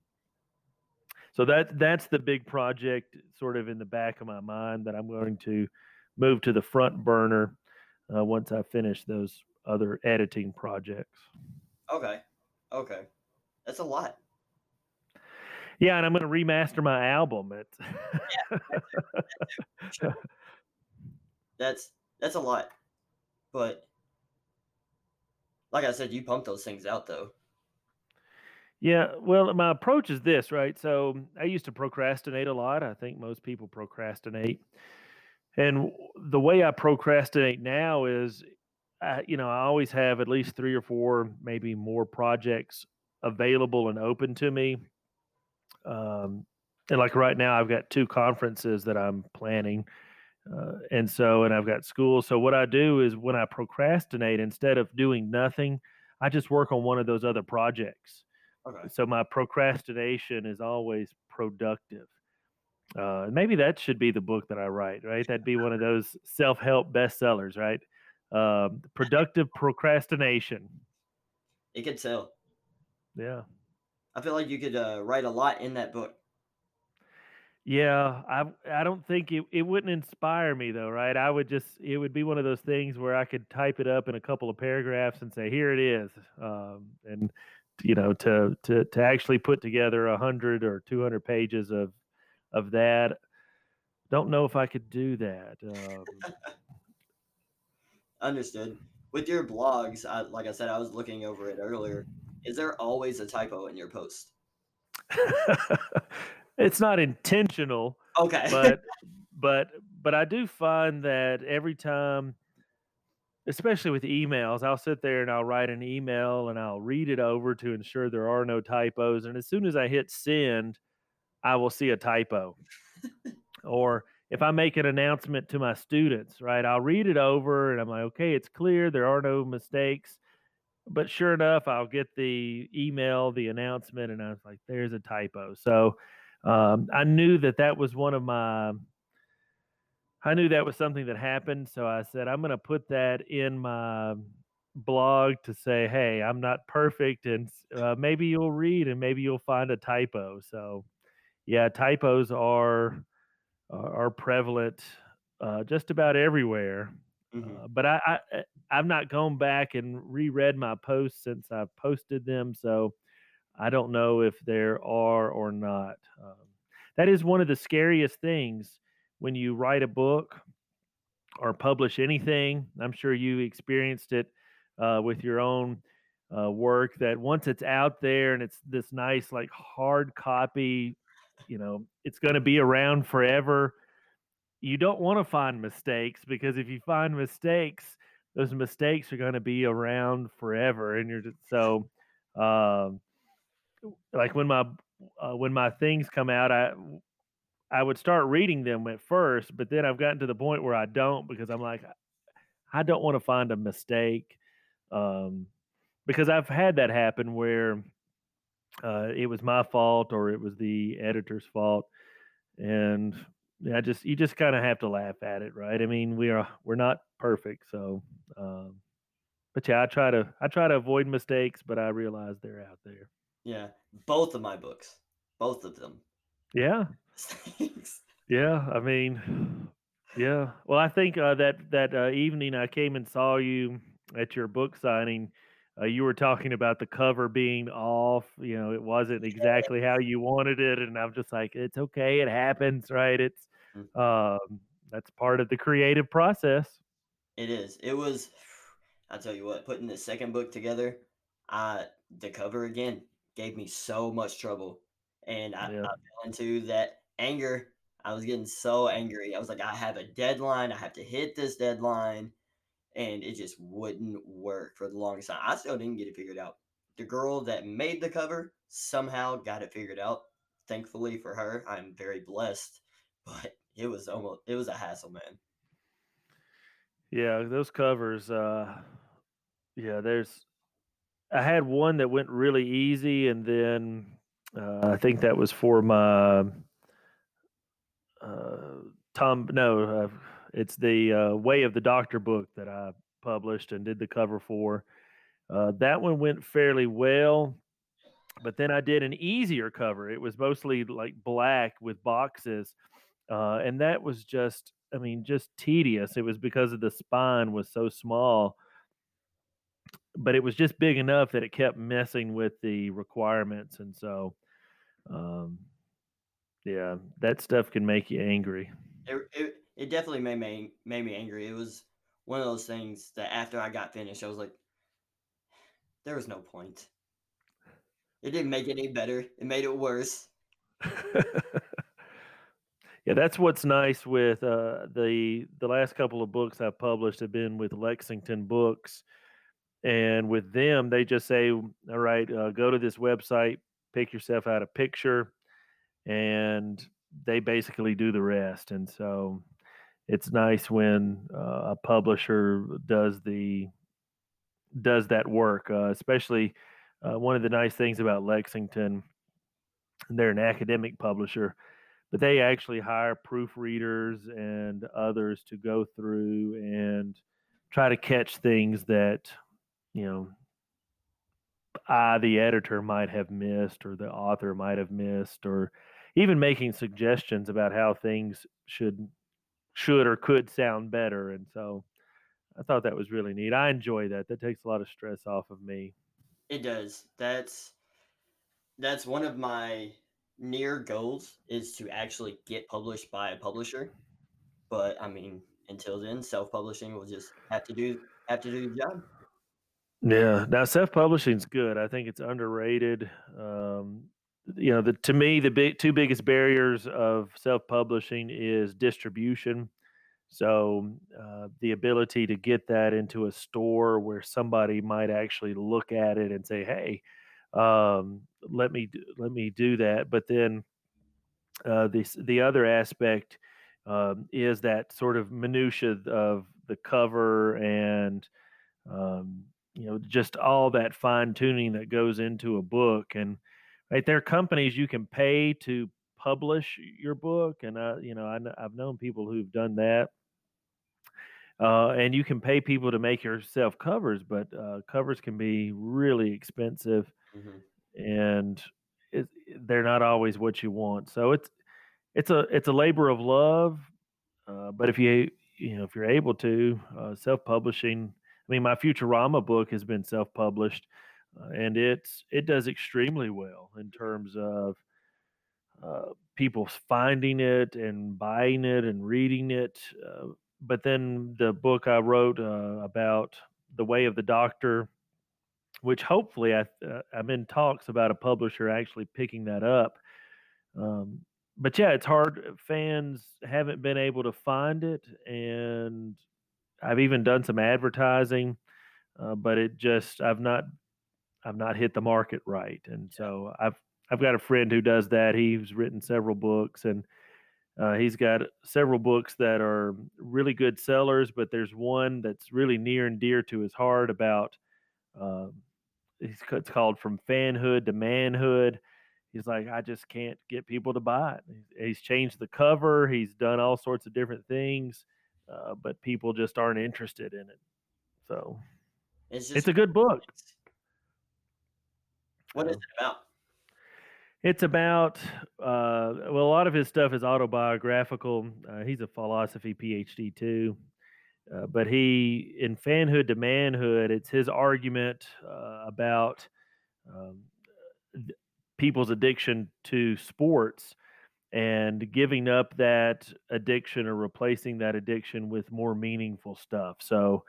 so that that's the big project sort of in the back of my mind that I'm going to move to the front burner uh, once I finish those other editing projects. Okay. Okay. That's a lot. Yeah, and I'm going to remaster my album. It's yeah, that's that's a lot. But like I said, you pump those things out though. Yeah, well, my approach is this, right? So I used to procrastinate a lot. I think most people procrastinate. And the way I procrastinate now is, I, you know, I always have at least three or four, maybe more projects available and open to me. Um, and like right now, I've got two conferences that I'm planning. Uh, and so, and I've got school. So, what I do is when I procrastinate, instead of doing nothing, I just work on one of those other projects. Okay. So my procrastination is always productive. Uh, maybe that should be the book that I write, right? That'd be one of those self-help bestsellers, right? Um, productive procrastination. It could sell. Yeah. I feel like you could uh, write a lot in that book. Yeah, I I don't think it, it wouldn't inspire me though, right? I would just it would be one of those things where I could type it up in a couple of paragraphs and say, "Here it is," um, and you know to to to actually put together a hundred or two hundred pages of of that. Don't know if I could do that. Um, Understood. With your blogs, I, like I said, I was looking over it earlier. Is there always a typo in your post? it's not intentional. Okay. but but but I do find that every time especially with emails, I'll sit there and I'll write an email and I'll read it over to ensure there are no typos. And as soon as I hit send, I will see a typo. or if I make an announcement to my students, right, I'll read it over and I'm like, okay, it's clear, there are no mistakes. But sure enough, I'll get the email, the announcement, and I was like, there's a typo. So um, I knew that that was one of my I knew that was something that happened, so I said I'm going to put that in my blog to say, "Hey, I'm not perfect, and uh, maybe you'll read and maybe you'll find a typo." So, yeah, typos are are prevalent uh, just about everywhere. Mm-hmm. Uh, but I, I eh, I've not gone back and reread my posts since I've posted them, so I don't know if there are or not. Um, that is one of the scariest things when you write a book or publish anything. I'm sure you experienced it uh, with your own uh, work that once it's out there and it's this nice, like hard copy, you know, it's going to be around forever. You don't want to find mistakes because if you find mistakes, those mistakes are going to be around forever. And you're just so, um, like when my uh, when my things come out, I I would start reading them at first, but then I've gotten to the point where I don't because I'm like, I don't want to find a mistake. Um, because I've had that happen where uh, it was my fault or it was the editor's fault, and I just you just kind of have to laugh at it, right? I mean, we are we're not perfect, so. Um, but yeah, I try to I try to avoid mistakes, but I realize they're out there. Yeah, both of my books, both of them. Yeah, yeah, I mean, yeah. Well, I think uh, that that uh, evening I came and saw you at your book signing. Uh, you were talking about the cover being off. You know, it wasn't exactly how you wanted it, and I'm just like, it's okay, it happens, right? It's Mm. um, that's part of the creative process. It is. It was. I'll tell you what. Putting the second book together, uh, the cover again gave me so much trouble, and I, Yeah. I fell into that anger. I was getting so angry. I was like, I have a deadline. I have to hit this deadline, and it just wouldn't work for the longest time. I still didn't get it figured out. The girl that made the cover somehow got it figured out. Thankfully for her, I'm very blessed. But it was almost it was a hassle, man. Yeah, those covers, uh, yeah, there's I had one that went really easy, and then uh, I think that was for my uh, Tom. No, uh, it's the uh, Way of the Doctor book that I published and did the cover for. Uh, that one went fairly well, but then I did an easier cover. It was mostly like black with boxes, uh, and that was just, I mean, just tedious. It was because of the spine was so small but it was just big enough that it kept messing with the requirements and so um yeah that stuff can make you angry It it definitely made me made me angry. It was one of those things that after I got finished, I was like, there was no point. It didn't make it any better. It made it worse. yeah that's what's nice with uh the the last couple of books i've published have been with lexington books and with them they just say all right uh, go to this website pick yourself out a picture and they basically do the rest and so it's nice when uh, a publisher does the does that work uh, especially uh, one of the nice things about lexington they're an academic publisher but they actually hire proofreaders and others to go through and try to catch things that you know I, the editor, might have missed, or the author might have missed, or even making suggestions about how things should should or could sound better. And so I thought that was really neat. I enjoy that. That takes a lot of stress off of me. It does. That's that's one of my near goals is to actually get published by a publisher. But I mean, until then, self-publishing will just have to do have to do the job. Yeah. Now self-publishing is good. I think it's underrated. Um, you know, the to me the big two biggest barriers of self-publishing is distribution. So uh, the ability to get that into a store where somebody might actually look at it and say, "Hey, um, let me let me do that." But then uh, the the other aspect um, is that sort of minutia of the cover and um, you know just all that fine tuning that goes into a book and right there are companies you can pay to publish your book and I, you know, I, I've known people who've done that. Uh, and you can pay people to make yourself covers but uh, covers can be really expensive hmm and it, they're not always what you want. So it's it's a it's a labor of love uh, but if you you know if you're able to uh, self-publishing i mean my futurama book has been self-published uh, and it's it does extremely well in terms of uh, people finding it and buying it and reading it uh, but then the book i wrote uh, about the way of the doctor which hopefully I, uh, i'm in talks about a publisher actually picking that up um, but yeah, it's hard. Fans haven't been able to find it, and I've even done some advertising, uh, but it just I've not I've not hit the market right, and so I've I've got a friend who does that. He's written several books, and uh, he's got several books that are really good sellers. But there's one that's really near and dear to his heart about. Um, it's, it's called From Fanhood to Manhood he's like, I just can't get people to buy it. He's, he's changed the cover, he's done all sorts of different things, uh, but people just aren't interested in it. So It's just it's a good book. What is So it about? it's about, uh, well, a lot of his stuff is autobiographical. Uh, he's a philosophy PhD too. Uh, but he, in fanhood to manhood, it's his argument uh, about um, th- people's addiction to sports and giving up that addiction or replacing that addiction with more meaningful stuff. So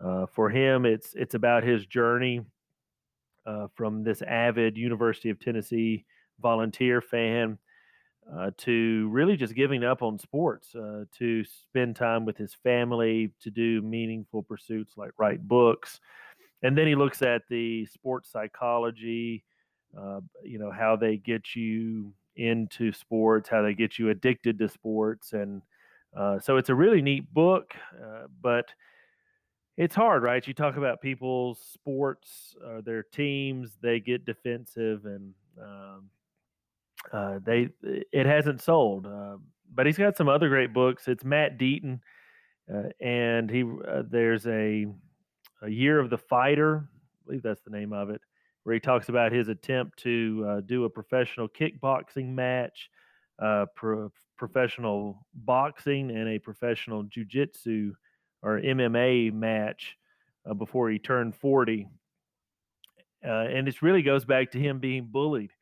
uh, for him, it's it's about his journey uh, from this avid University of Tennessee volunteer fan uh, to really just giving up on sports uh, to spend time with his family, to do meaningful pursuits like write books. And then he looks at the sports psychology, uh, you know, how they get you into sports, how they get you addicted to sports. And uh, so it's a really neat book, but it's hard, right? You talk about people's sports, uh, their teams, they get defensive and um, uh, they it hasn't sold. Uh, but he's got some other great books. It's Matt Deaton, uh, and he uh, there's a a Year of the Fighter, I believe that's the name of it, where he talks about his attempt to uh, do a professional kickboxing match, pro- professional boxing, and a professional jujitsu or MMA match uh, before he turned 40. Uh, and it really goes back to him being bullied.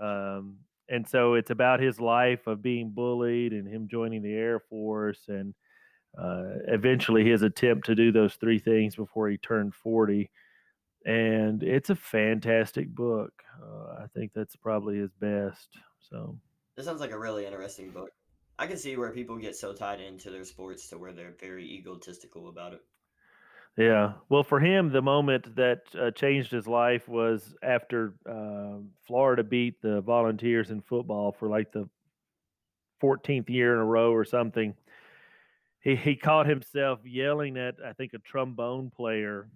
Um, and so it's about his life of being bullied and him joining the Air Force and uh, eventually his attempt to do those three things before he turned 40 and it's a fantastic book. Uh, I think that's probably his best. So this sounds like a really interesting book. I can see where people get so tied into their sports to where they're very egotistical about it. Yeah. Well, for him, the moment that uh, changed his life was after uh, Florida beat the Volunteers in football for like the 14th year in a row or something. He, he caught himself yelling at, I think, a trombone player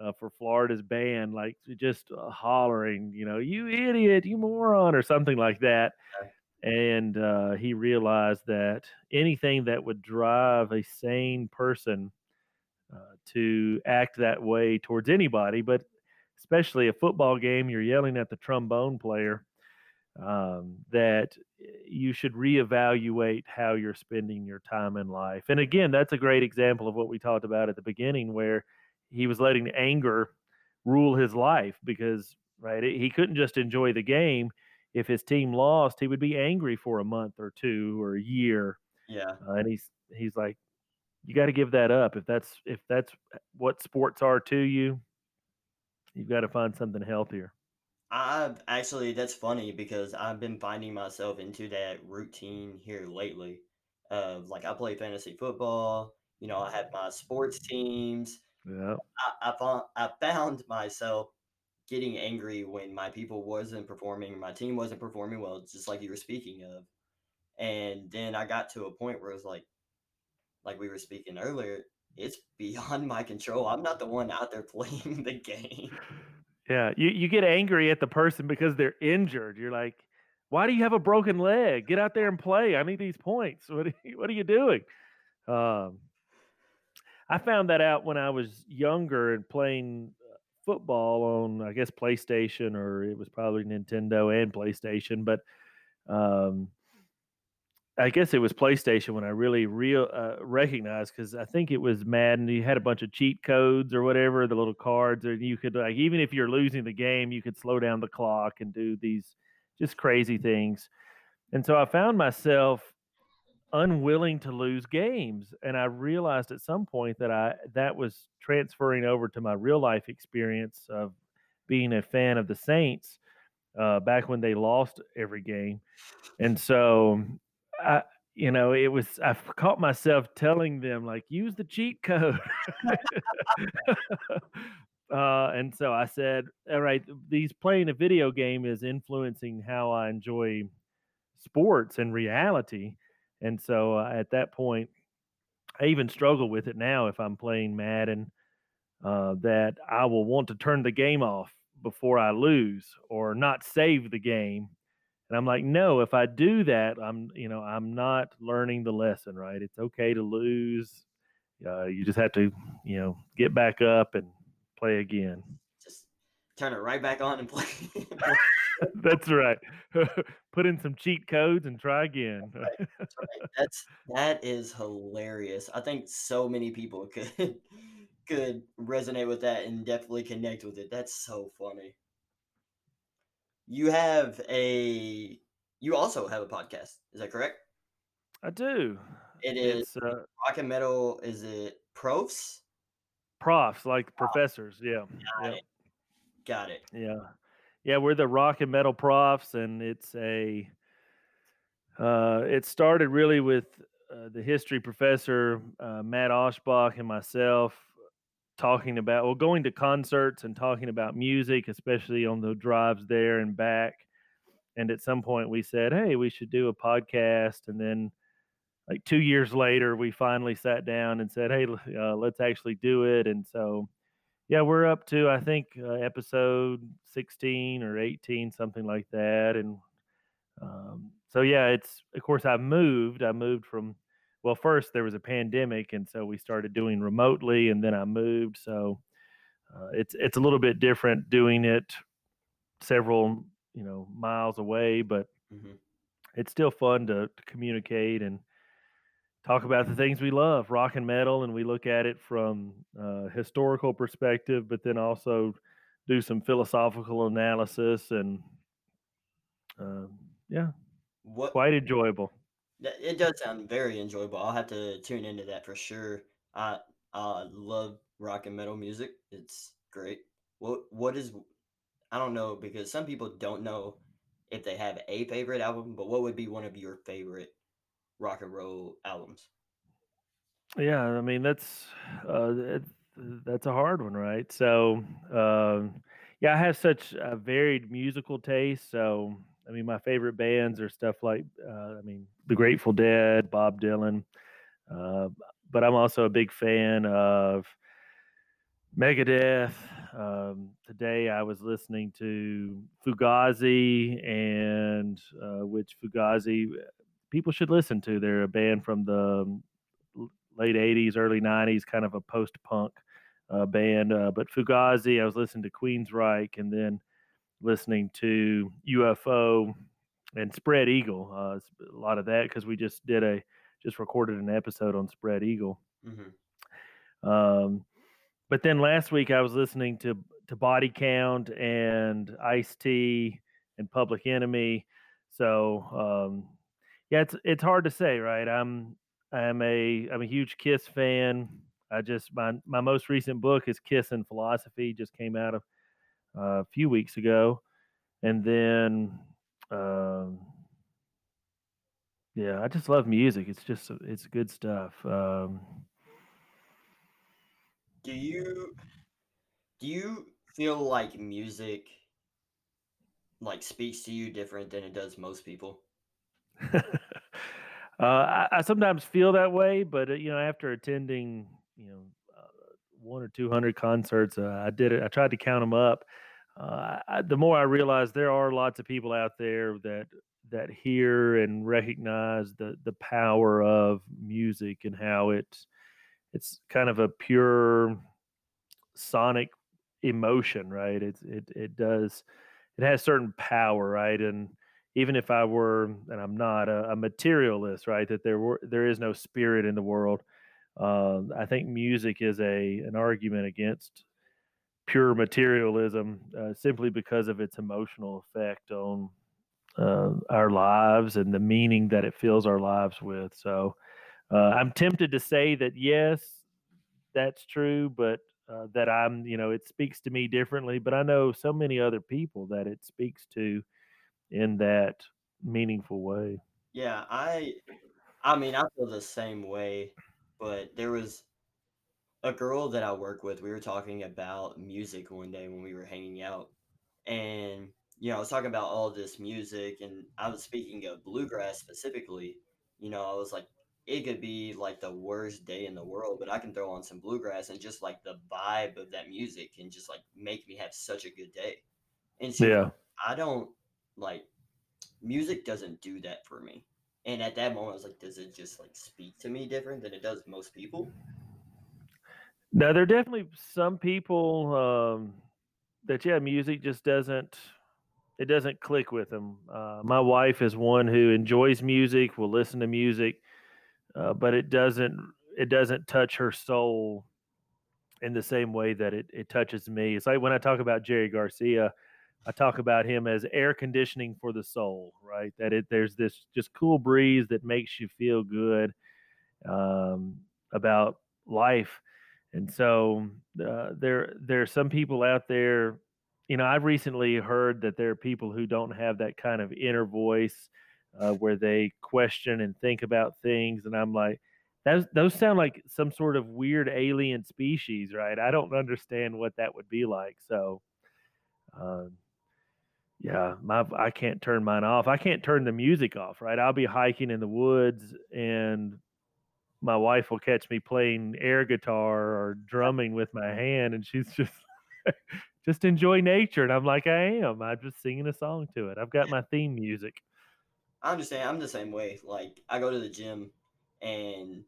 uh, for Florida's band, like just uh, hollering, you know, you idiot, you moron, or something like that. And uh, he realized that anything that would drive a sane person uh, to act that way towards anybody, but especially a football game, you're yelling at the trombone player. Um, that you should reevaluate how you're spending your time in life. And again, that's a great example of what we talked about at the beginning, where he was letting anger rule his life because right he couldn't just enjoy the game if his team lost he would be angry for a month or two or a year yeah. uh, and he's he's like you got to give that up. If that's if that's what sports are to you you've got to find something healthier. I've actually that's funny because i've been finding myself into that routine here lately of like i play fantasy football you know i have my sports teams. Yeah. I, I found I found myself getting angry when my people wasn't performing, my team wasn't performing well, just like you were speaking of. And then I got to a point where it's like, like we were speaking earlier, it's beyond my control. I'm not the one out there playing the game. Yeah, you, you get angry at the person because they're injured. You're like, why do you have a broken leg? Get out there and play. I need these points. What are you, what are you doing? Um, I found that out when I was younger and playing football on, I guess, PlayStation or it was probably Nintendo and PlayStation, but um, I guess it was PlayStation when I really real uh, recognized because I think it was Madden. You had a bunch of cheat codes or whatever, the little cards, and you could like even if you're losing the game, you could slow down the clock and do these just crazy things. And so I found myself unwilling to lose games and i realized at some point that i that was transferring over to my real life experience of being a fan of the saints uh, back when they lost every game and so i you know it was i caught myself telling them like use the cheat code. Uh, and so i said all right these playing a video game is influencing how i enjoy sports and reality and so uh, at that point, I even struggle with it now if I'm playing Madden, uh, that I will want to turn the game off before I lose or not save the game. And I'm like, no, if I do that, I'm, you know, I'm not learning the lesson, right? It's okay to lose. Uh, you just have to, you know, get back up and play again. Just turn it right back on and play. That's right. put in some cheat codes and try again. Right, that's right. That's that is hilarious. I think so many people could could resonate with that and definitely connect with it. That's so funny. You have a you also have a podcast. Is that correct? I do. It is uh, rock and metal. Is it profs? profs, like professors. Yeah. Got Yeah. it. Got it. Yeah. Yeah, we're the rock and metal profs, and it's a. Uh, it started really with uh, the history professor uh, Matt Oshbach and myself talking about well, going to concerts and talking about music, especially on the drives there and back. And at some point, we said, "Hey, we should do a podcast." And then, like two years later, we finally sat down and said, "Hey, uh, let's actually do it." And so yeah, we're up to I think uh, episode 16 or 18, something like that. And um, so yeah, it's of course I moved. I moved from well, first there was a pandemic, and so we started doing remotely, and then I moved. So uh, it's it's a little bit different doing it several you know miles away, but hmm it's still fun to, to communicate and talk about the things we love, rock and metal, and we look at it from a historical perspective, but then also do some philosophical analysis and um, yeah, What quite enjoyable. it does sound very enjoyable. I'll have to tune into that for sure. I I love rock and metal music. It's great. What what is I don't know because some people don't know if they have a favorite album, but what would be one of your favorite rock and roll albums? Yeah, I mean that's uh, that, that's a hard one, right? So um, yeah, I have such a varied musical taste. So I mean, my favorite bands are stuff like uh, I mean, The Grateful Dead, Bob Dylan, uh, but I'm also a big fan of Megadeth. Um, today I was listening to Fugazi, and uh, which Fugazi people should listen to. They're a band from the late 80s, early 90s, kind of a post punk uh, band. Uh, but Fugazi, I was listening to Queensryche and then listening to UFO and Spread Eagle. Uh, a lot of that because we just did a, just recorded an episode on Spread Eagle. hmm Um, but then last week I was listening to to Body Count and Ice T and Public Enemy. So um, yeah, it's it's hard to say, right? I'm I'm a I'm a huge Kiss fan. I just my my most recent book is Kiss and Philosophy, just came out of uh, a few weeks ago, and then um, yeah, I just love music. It's just it's good stuff. Um, Do you do you feel like music like speaks to you different than it does most people? uh, I, I sometimes feel that way, but uh, you know, after attending, you know, uh, one or two hundred concerts, uh, I did it. I tried to count them up. Uh, I, the more I realize there are lots of people out there that that hear and recognize the the power of music and how it's it's kind of a pure sonic emotion, right? It's it it does it has certain power, right? And even if I were, and I'm not a, a materialist, right? That there were there is no spirit in the world. Um, I think music is a an argument against pure materialism, uh, simply because of its emotional effect on uh, our lives and the meaning that it fills our lives with. So uh, I'm tempted to say that yes, that's true, but uh, that I'm, you know, it speaks to me differently. But I know so many other people that it speaks to in that meaningful way. Yeah, I I mean, I feel the same way, but there was a girl that I work with. We were talking about music one day when we were hanging out, and you know, I was talking about all this music, and I was speaking of bluegrass specifically. You know, I was like, it could be like the worst day in the world, but I can throw on some bluegrass and just like the vibe of that music can just like make me have such a good day. And so Yeah. I don't like music doesn't do that for me. And at that moment, I was like, does it just like speak to me different than it does most people? Now there are definitely some people um, that yeah, music just doesn't it doesn't click with them. Uh, my wife is one who enjoys music, will listen to music, uh, but it doesn't it doesn't touch her soul in the same way that it, it touches me. It's like when I talk about Jerry Garcia, I talk about him as air conditioning for the soul, right? That it there's this just cool breeze that makes you feel good um, about life, and so uh, there there are some people out there. You know, I've recently heard that there are people who don't have that kind of inner voice uh, where they question and think about things, and I'm like, those those sound like some sort of weird alien species, right? I don't understand what that would be like. So, um, yeah, my I can't turn mine off. I can't turn the music off, right? I'll be hiking in the woods and my wife will catch me playing air guitar or drumming with my mm-hmm. hand and she's just just enjoy nature and I'm like I am. I'm just singing a song to it. I've got my theme music. I understand. I'm the same way. Like I go to the gym and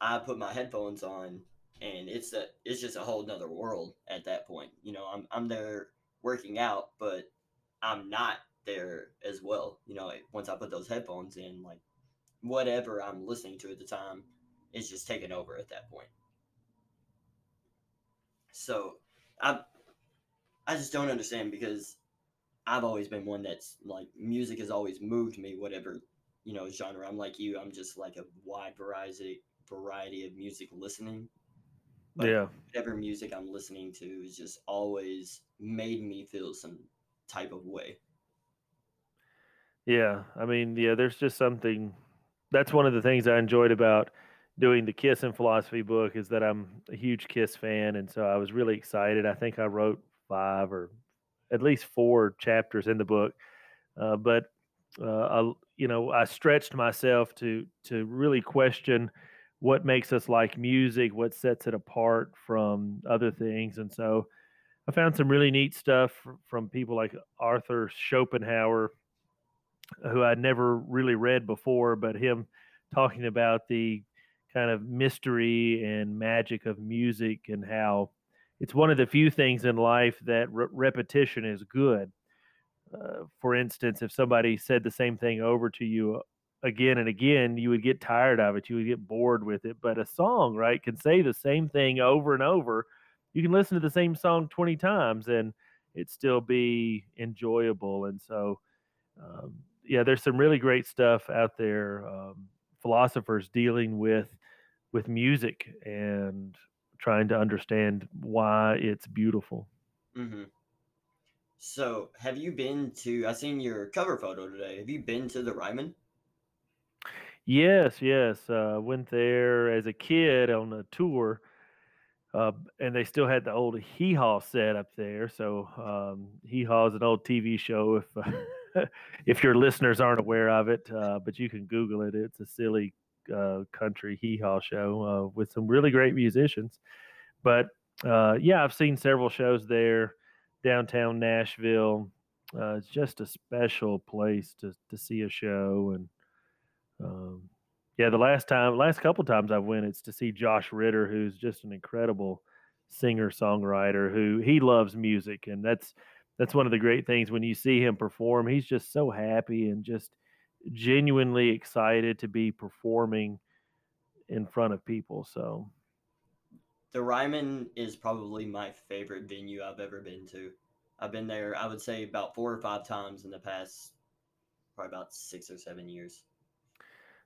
I put my headphones on and it's a it's just a whole nother world at that point. You know, I'm I'm there working out, but I'm not there as well. You know, once I put those headphones in, like whatever I'm listening to at the time is just taken over at that point. So I I just don't understand because I've always been one that's like music has always moved me, whatever you know genre. I'm like you. I'm just like a wide variety variety of music listening. But yeah. Whatever music I'm listening to is just always made me feel some type of way. Yeah, I mean, yeah, there's just something. That's one of the things I enjoyed about doing the Kiss and Philosophy book is that I'm a huge Kiss fan, and so I was really excited. I think I wrote five or at least four chapters in the book, uh, but uh, I, you know, I stretched myself to to really question what makes us like music, what sets it apart from other things. And so I found some really neat stuff from people like Arthur Schopenhauer, who I'd never really read before, but him talking about the kind of mystery and magic of music and how it's one of the few things in life that re- repetition is good. Uh, for instance, if somebody said the same thing over to you again and again, you would get tired of it. You would get bored with it. But a song, right, can say the same thing over and over. You can listen to the same song 20 times and it still be enjoyable. And so, um, yeah, there's some really great stuff out there. Um, philosophers dealing with with music and trying to understand why it's beautiful. Mm-hmm. So, have you been to? I seen your cover photo today. Have you been to the Ryman? Yes, yes. Uh, went there as a kid on a tour, uh, and they still had the old Hee Haw set up there. So um, Hee Haw is an old TV show. If uh, if your listeners aren't aware of it, uh, but you can Google it. It's a silly uh, country Hee Haw show uh, with some really great musicians. But yeah, I've seen several shows there, downtown Nashville. It's just a special place to to see a show and um, yeah, the last time, last couple times I've went, it's to see Josh Ritter, who's just an incredible singer songwriter. Who he loves music, and that's that's one of the great things when you see him perform. He's just so happy and just genuinely excited to be performing in front of people. So, the Ryman is probably my favorite venue I've ever been to. I've been there, I would say, about four or five times in the past, probably about six or seven years.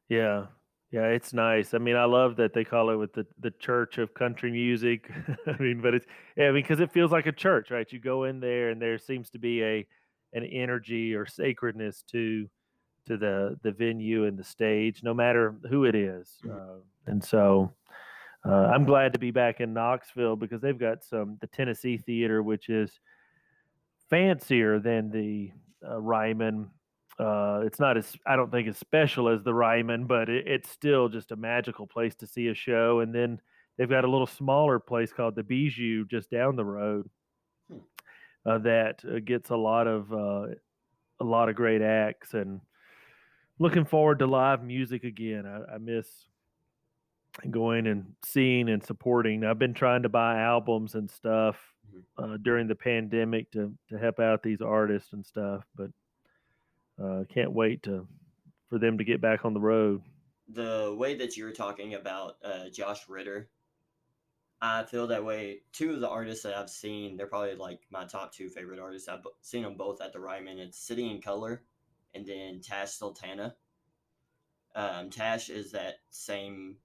Yeah. Yeah, it's nice. I mean, I love that they call it with the, the church of country music. I mean, but it's yeah, I mean, because it feels like a church, right? You go in there, and there seems to be a an energy or sacredness to to the the venue and the stage, no matter who it is. Mm-hmm. Uh, and so, uh, I'm glad to be back in Knoxville because they've got some the Tennessee Theater, which is fancier than the uh, Ryman uh, it's not as I don't think as special as the Ryman, but it, it's still just a magical place to see a show. And then they've got a little smaller place called the Bijou just down the road hmm. uh, that uh, gets a lot of uh, a lot of great acts. And looking forward to live music again. I, I miss going and seeing and supporting. I've been trying to buy albums and stuff Mhm. uh, during the pandemic to to help out these artists and stuff, but uh, can't wait to for them to get back on the road. The way that you were talking about uh, Josh Ritter, I feel that way. Two of the artists that I've seen, they're probably like my top two favorite artists. I've seen them both at the Ryman. It's City and Colour and then Tash Sultana. Um, Tash is that same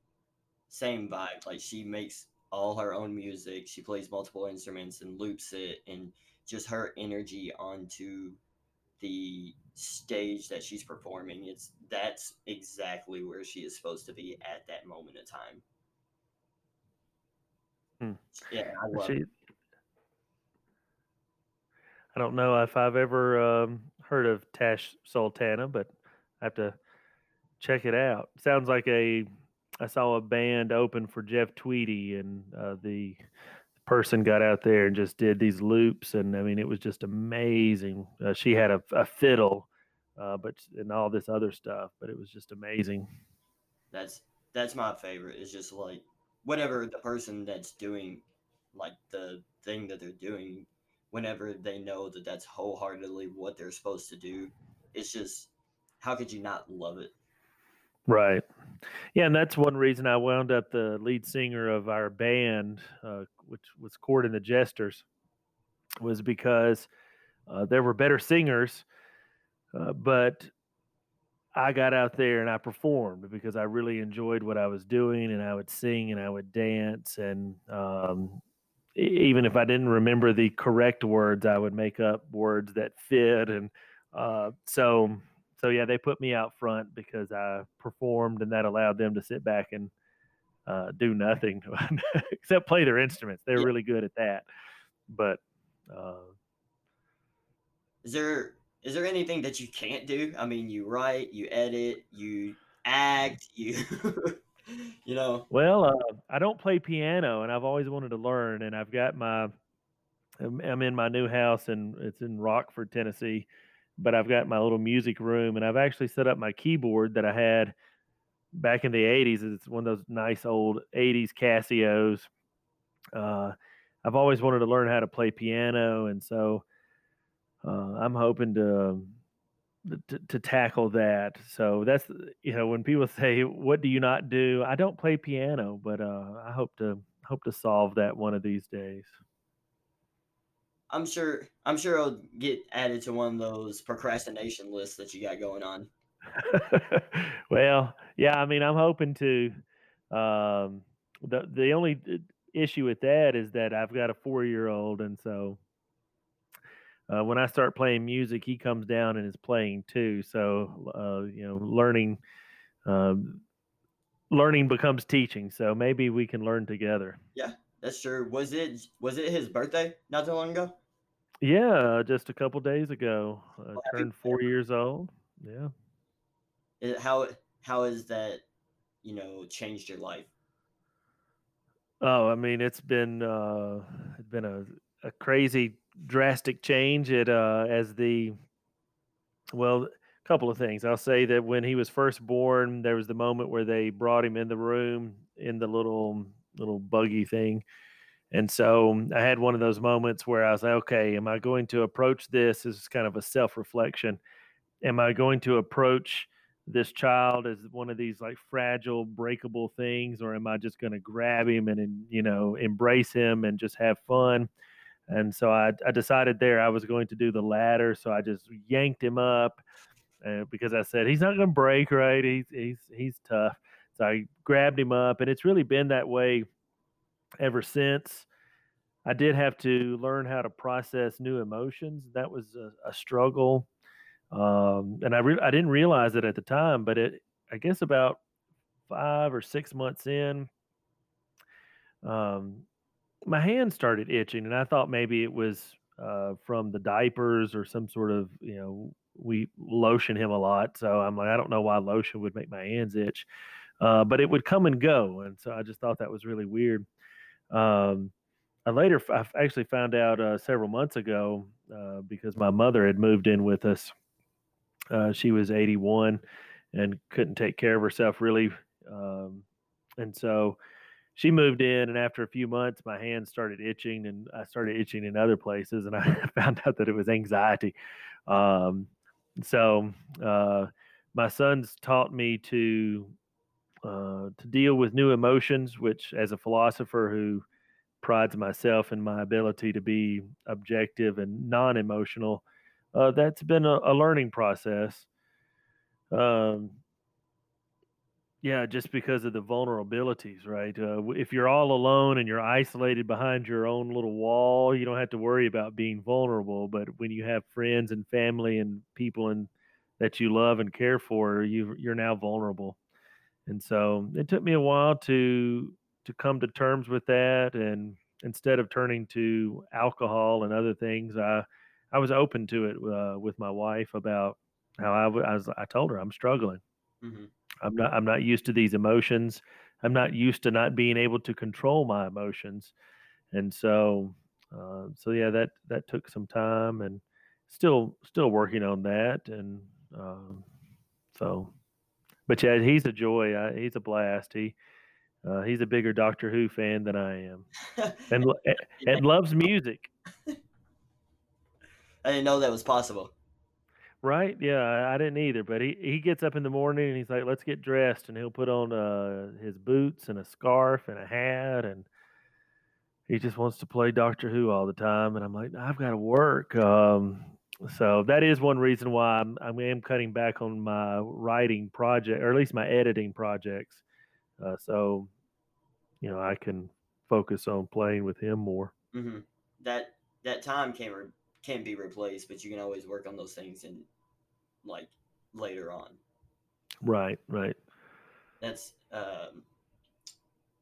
same vibe. Like she makes all her own music. She plays multiple instruments and loops it, and just her energy onto the stage that she's performing. It's that's exactly where she is supposed to be at that moment in time. Hmm. Yeah, I love. She, I don't know if I've ever um, heard of Tash Sultana, but I have to check it out. Sounds like a I saw a band open for Jeff Tweedy, and uh, the person got out there and just did these loops, and I mean, it was just amazing. Uh, she had a, a fiddle, uh, but and all this other stuff, but it was just amazing. That's that's my favorite. Is just like whatever the person that's doing, like the thing that they're doing, whenever they know that that's wholeheartedly what they're supposed to do, it's just how could you not love it? Right. Yeah, and that's one reason I wound up the lead singer of our band, uh, which was Court and the Jesters, was because uh, there were better singers, uh, but I got out there and I performed because I really enjoyed what I was doing, and I would sing and I would dance, and um, even if I didn't remember the correct words, I would make up words that fit, and uh, so so yeah, they put me out front because I performed, and that allowed them to sit back and uh, do nothing except play their instruments. They're Yeah. really good at that. But uh, Is there is there anything that you can't do? I mean, you write, you edit, you act, you you know. well, uh, I don't play piano, and I've always wanted to learn. And I've got my I'm, I'm in my new house, and it's in Rockford, Tennessee. But I've got my little music room, and I've actually set up my keyboard that I had back in the 80s. It's one of those nice old 80s Casios. Uh, I've always wanted to learn how to play piano, and so uh, I'm hoping to, to to tackle that. So that's you know when people say, "What do you not do?" I don't play piano, but uh, I hope to hope to solve that one of these days. I'm sure I'm sure it'll get added to one of those procrastination lists that you got going on. well, yeah, I mean, I'm hoping to. Um, the the only issue with that is that I've got a four year old, and so uh, when I start playing music, he comes down and is playing too. So uh, you know, learning um, learning becomes teaching. So maybe we can learn together. Yeah, that's true. Was it was it his birthday not too long ago? Yeah, just a couple days ago, uh, Well, turned four years old. Yeah. Is It- how how has that you know changed your life? Oh, I mean, it's been uh, it's been a, a crazy drastic change. It uh, as the well, a couple of things. I'll say that when he was first born, there was the moment where they brought him in the room in the little little buggy thing, and so I had one of those moments where I was like, okay, am I going to approach this as kind of a self reflection? Am I going to approach this child as one of these like fragile, breakable things, or am I just going to grab him and, and you know embrace him and just have fun? And so I, I decided there I was going to do the latter. So I just yanked him up uh, because I said he's not going to break, right? He's he's he's tough. So I grabbed him up, and it's really been that way ever since. I did have to learn how to process new emotions. That was a, a struggle, um, and I re- I didn't realize it at the time. But it I guess about five or six months in, um, my hand started itching, and I thought maybe it was uh, from the diapers or some sort of you know we lotion him a lot. So I'm like I don't know why lotion would make my hands itch, uh, but it would come and go, and so I just thought that was really weird. Um, I later I actually found out uh, several months ago uh, because my mother had moved in with us. Uh, she was 81 and couldn't take care of herself really um, and so she moved in, and after a few months, my hands started itching, and I started itching in other places, and I found out that it was anxiety. Um, so uh, my sons taught me to uh, to deal with new emotions, which, as a philosopher who prides myself in my ability to be objective and non-emotional, uh, that's been a, a learning process. Um, yeah, just because of the vulnerabilities, right? Uh, if you're all alone and you're isolated behind your own little wall, you don't have to worry about being vulnerable. But when you have friends and family and people and that you love and care for, you you're now vulnerable. And so it took me a while to to come to terms with that. And instead of turning to alcohol and other things, I I was open to it uh, with my wife about how I, w- I was. I told her I'm struggling. Mm-hmm. I'm not I'm not used to these emotions. I'm not used to not being able to control my emotions, and so uh, so yeah, that that took some time, and still still working on that, and um, so. But yeah, he's a joy. I, he's a blast. He uh, he's a bigger Doctor Who fan than I am, and and loves music. I didn't know that was possible. Right? Yeah, I didn't either. But he, he gets up in the morning and he's like, "Let's get dressed," and he'll put on uh, his boots and a scarf and a hat, and he just wants to play Doctor Who all the time. And I'm like, "I've got to work." Um, so that is one reason why I'm I am cutting back on my writing project, or at least my editing projects. Uh, so, you know, I can focus on playing with him more. Mm-hmm. That that time can re- can be replaced, but you can always work on those things and like later on. Right, right. That's um,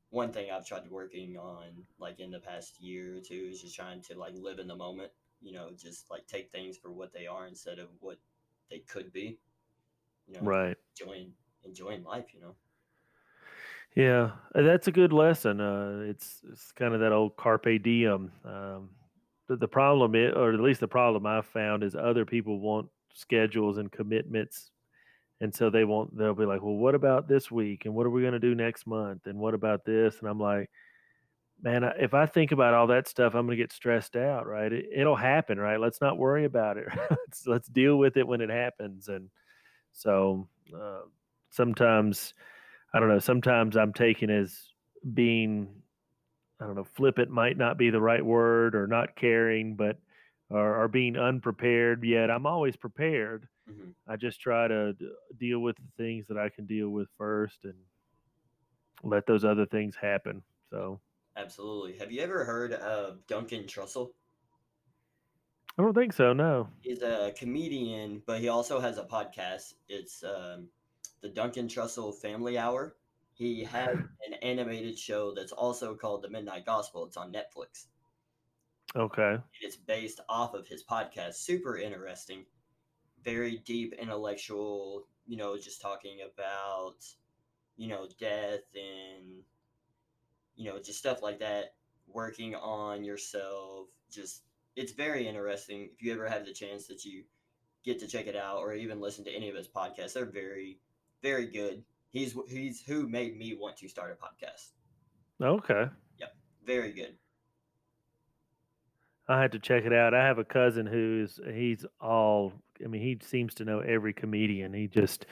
one thing I've tried working on, like in the past year or two, is just trying to like live in the moment. You know, just like take things for what they are instead of what they could be. You know, right. Enjoying enjoying life. You know. Yeah, that's a good lesson. Uh, it's it's kind of that old carpe diem. Um, the, the problem is, or at least the problem I've found is other people want schedules and commitments, and so they won't. They'll be like, "Well, what about this week? And what are we going to do next month? And what about this?" And I'm like, "Man, if I think about all that stuff, I'm going to get stressed out. Right? It, will happen. Right? Let's not worry about it. let's, let's deal with it when it happens." And so uh, sometimes, I don't know. Sometimes I'm taken as being I don't know, flippant might not be the right word or not caring, but or, or being unprepared. Yet I'm always prepared. Mm-hmm. I just try to d- deal with the things that I can deal with first and let those other things happen. So, absolutely. Have you ever heard of Duncan Trussell? I don't think so. No. He's a comedian, but he also has a podcast. It's um, the Duncan Trussell Family Hour he had an animated show that's also called The Midnight Gospel. It's on Netflix. Okay. It's based off of his podcast. Super interesting. Very deep intellectual, you know, just talking about, you know, death and, you know, just stuff like that. Working on yourself. Just, it's very interesting. If you ever have the chance that you get to check it out or even listen to any of his podcasts, they're very, very good He's he's who made me want to start a podcast. Okay. Yep. Very good. I had to check it out. I have a cousin who's he's all I mean, he seems to know every comedian. He just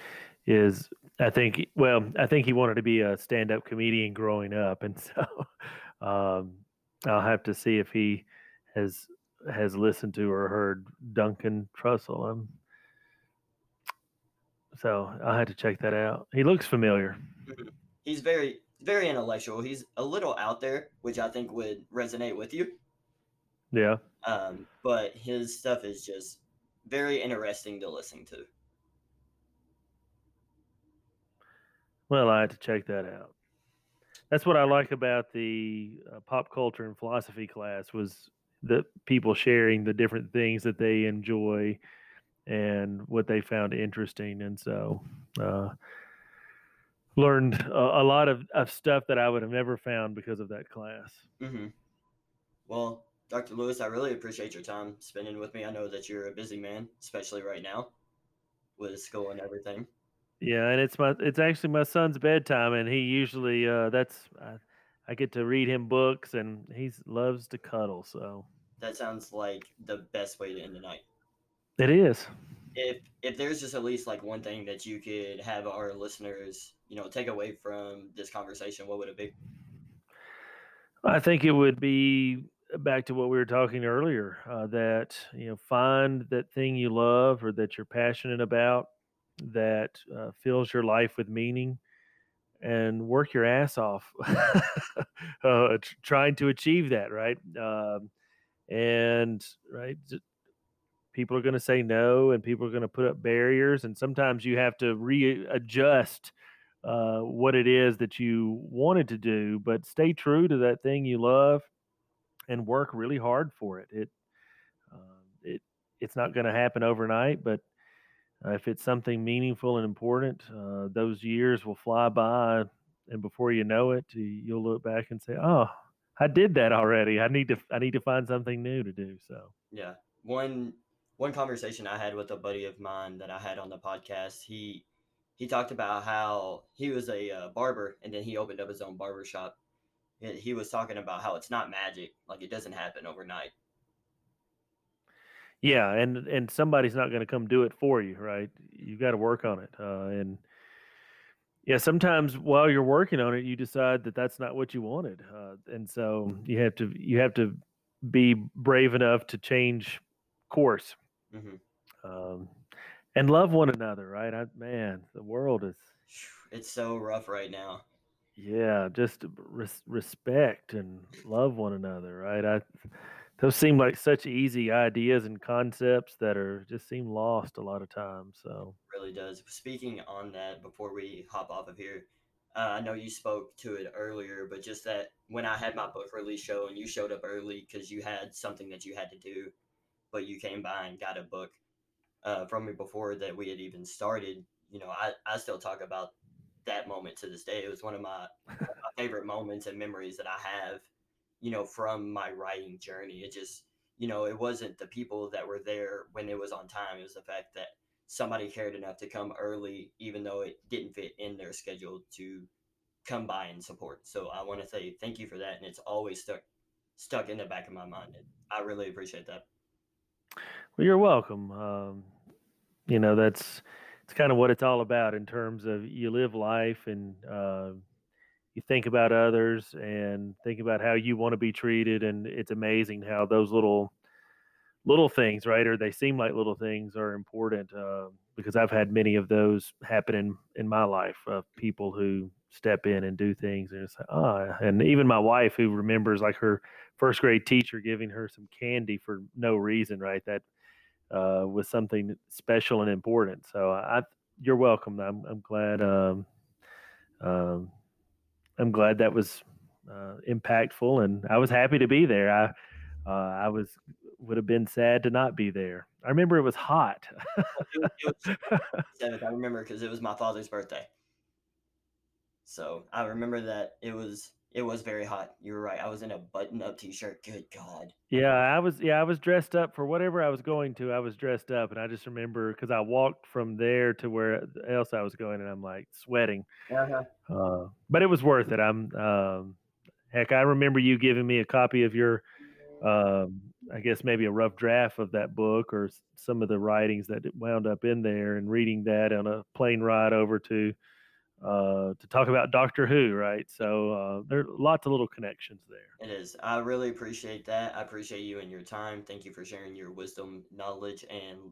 is I think well, I think he wanted to be a stand up comedian growing up and so um, I'll have to see if he has has listened to or heard Duncan Trussell. I'm so I had to check that out. He looks familiar. Mm-hmm. He's very, very intellectual. He's a little out there, which I think would resonate with you. Yeah. Um, but his stuff is just very interesting to listen to. Well, I had to check that out. That's what I like about the uh, pop culture and philosophy class was the people sharing the different things that they enjoy and what they found interesting. And so, uh, learned a, a, lot of, of stuff that I would have never found because of that class. Mm-hmm. Well, Dr. Lewis, I really appreciate your time spending with me. I know that you're a busy man, especially right now with school and everything. Yeah, and it's my it's actually my son's bedtime, and he usually uh, that's I, I get to read him books, and he loves to cuddle. So That sounds like the best way to end the night. It is. If if there's just at least like one thing that you could have our listeners, you know, take away from this conversation, what would it be? I think it would be back to what we were talking earlier uh, that you know find that thing you love or that you're passionate about that uh, fills your life with meaning and work your ass off uh, tr- trying to achieve that right um, and right people are going to say no and people are going to put up barriers and sometimes you have to readjust uh, what it is that you wanted to do but stay true to that thing you love and work really hard for it. It uh, it it's not going to happen overnight but uh, if it's something meaningful and important uh, those years will fly by and before you know it you'll look back and say oh i did that already. I need to i need to find something new to do so. Yeah. One one conversation I had with a buddy of mine that I had on the podcast, he he talked about how he was a uh, barber and then he opened up his own barber shop. He was talking about how it's not magic, like it doesn't happen overnight. yeah and and somebody's not going to come do it for you right you got to work on it uh, and yeah sometimes while you're working on it you decide that that's not what you wanted uh, and so you have to you have to be brave enough to change course hmm um, and love one another right I, man the world is It's so rough right now. yeah just res- respect and love one another right i those seem like such easy ideas and concepts that are just seem lost a lot of times so really does. Speaking on that, before we hop off of here, uh, I know you spoke to it earlier, but just that when I had my book release show and you showed up early because you had something that you had to do, but you came by and got a book uh, from me before that we had even started. You know, I, I still talk about that moment to this day. It was one of my, my favorite moments and memories that I have, you know, from my writing journey. It just, you know, it wasn't the people that were there when it was on time. It was the fact that somebody cared enough to come early, even though it didn't fit in their schedule to come by and support. So I want to say thank you for that, and it's always stuck stuck in the back of my mind. And I really appreciate that. Well you're welcome. Um, you know that's it's kind of what it's all about in terms of you live life and uh, you think about others and think about how you want to be treated and it's amazing how those little little things right or they seem like little things are important uh, because i've had many of those happen in in my life of people who step in and do things and it's like ah and even my wife who remembers like her first grade teacher giving her some candy for no reason right? That uh, was something special and important so i you're welcome i'm, I'm glad um, um, I'm glad that was uh, impactful, and I was happy to be there. I uh, I was would have been sad to not be there. I remember it was hot. It, was- it was seventh. I remember because it was my father's birthday. So I remember that it was it was very hot. You were right. I was in a button up t shirt. Good God. yeah, I was. Yeah, I was dressed up for whatever I was going to. I was dressed up, and I just remember because I walked from there to where else I was going, and I'm like sweating. Uh-huh. Uh, but it was worth it. I'm um, heck. I remember you giving me a copy of your, um, I guess maybe a rough draft of that book or some of the writings that wound up in there, and reading that on a plane ride over to uh, to talk about Doctor Who. Right. So uh, there are lots of little connections there. It is. I really appreciate that. I appreciate you and your time. Thank you for sharing your wisdom, knowledge, and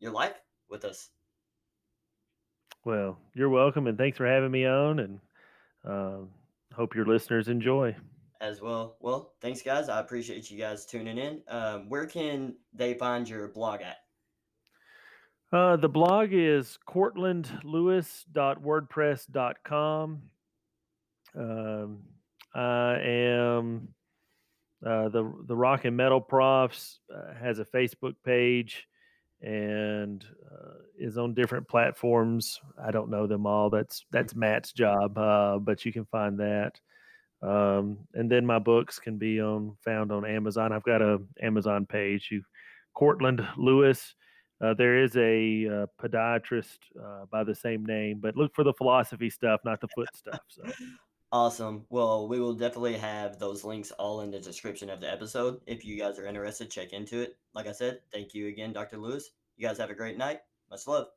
your life with us. Well, you're welcome, and thanks for having me on, and um hope your listeners enjoy. as well. Well, thanks, guys. I appreciate you guys tuning in. Um, where can they find your blog at? Uh, the blog is cortlandlewis.wordpress.com. Um, I am uh, the the Rock and Metal Profs uh, has a Facebook page and uh, is on different platforms. I don't know them all. That's that's Matt's job, uh, but you can find that. Um, and then my books can be on found on Amazon. I've got a Amazon page. You Cortland Lewis Uh, there is a uh, podiatrist uh, by the same name, but look for the philosophy stuff, not the foot stuff. So. Awesome. Well, we will definitely have those links all in the description of the episode. If you guys are interested, check into it. Like I said, thank you again, Dr. Lewis. You guys have a great night. Much love.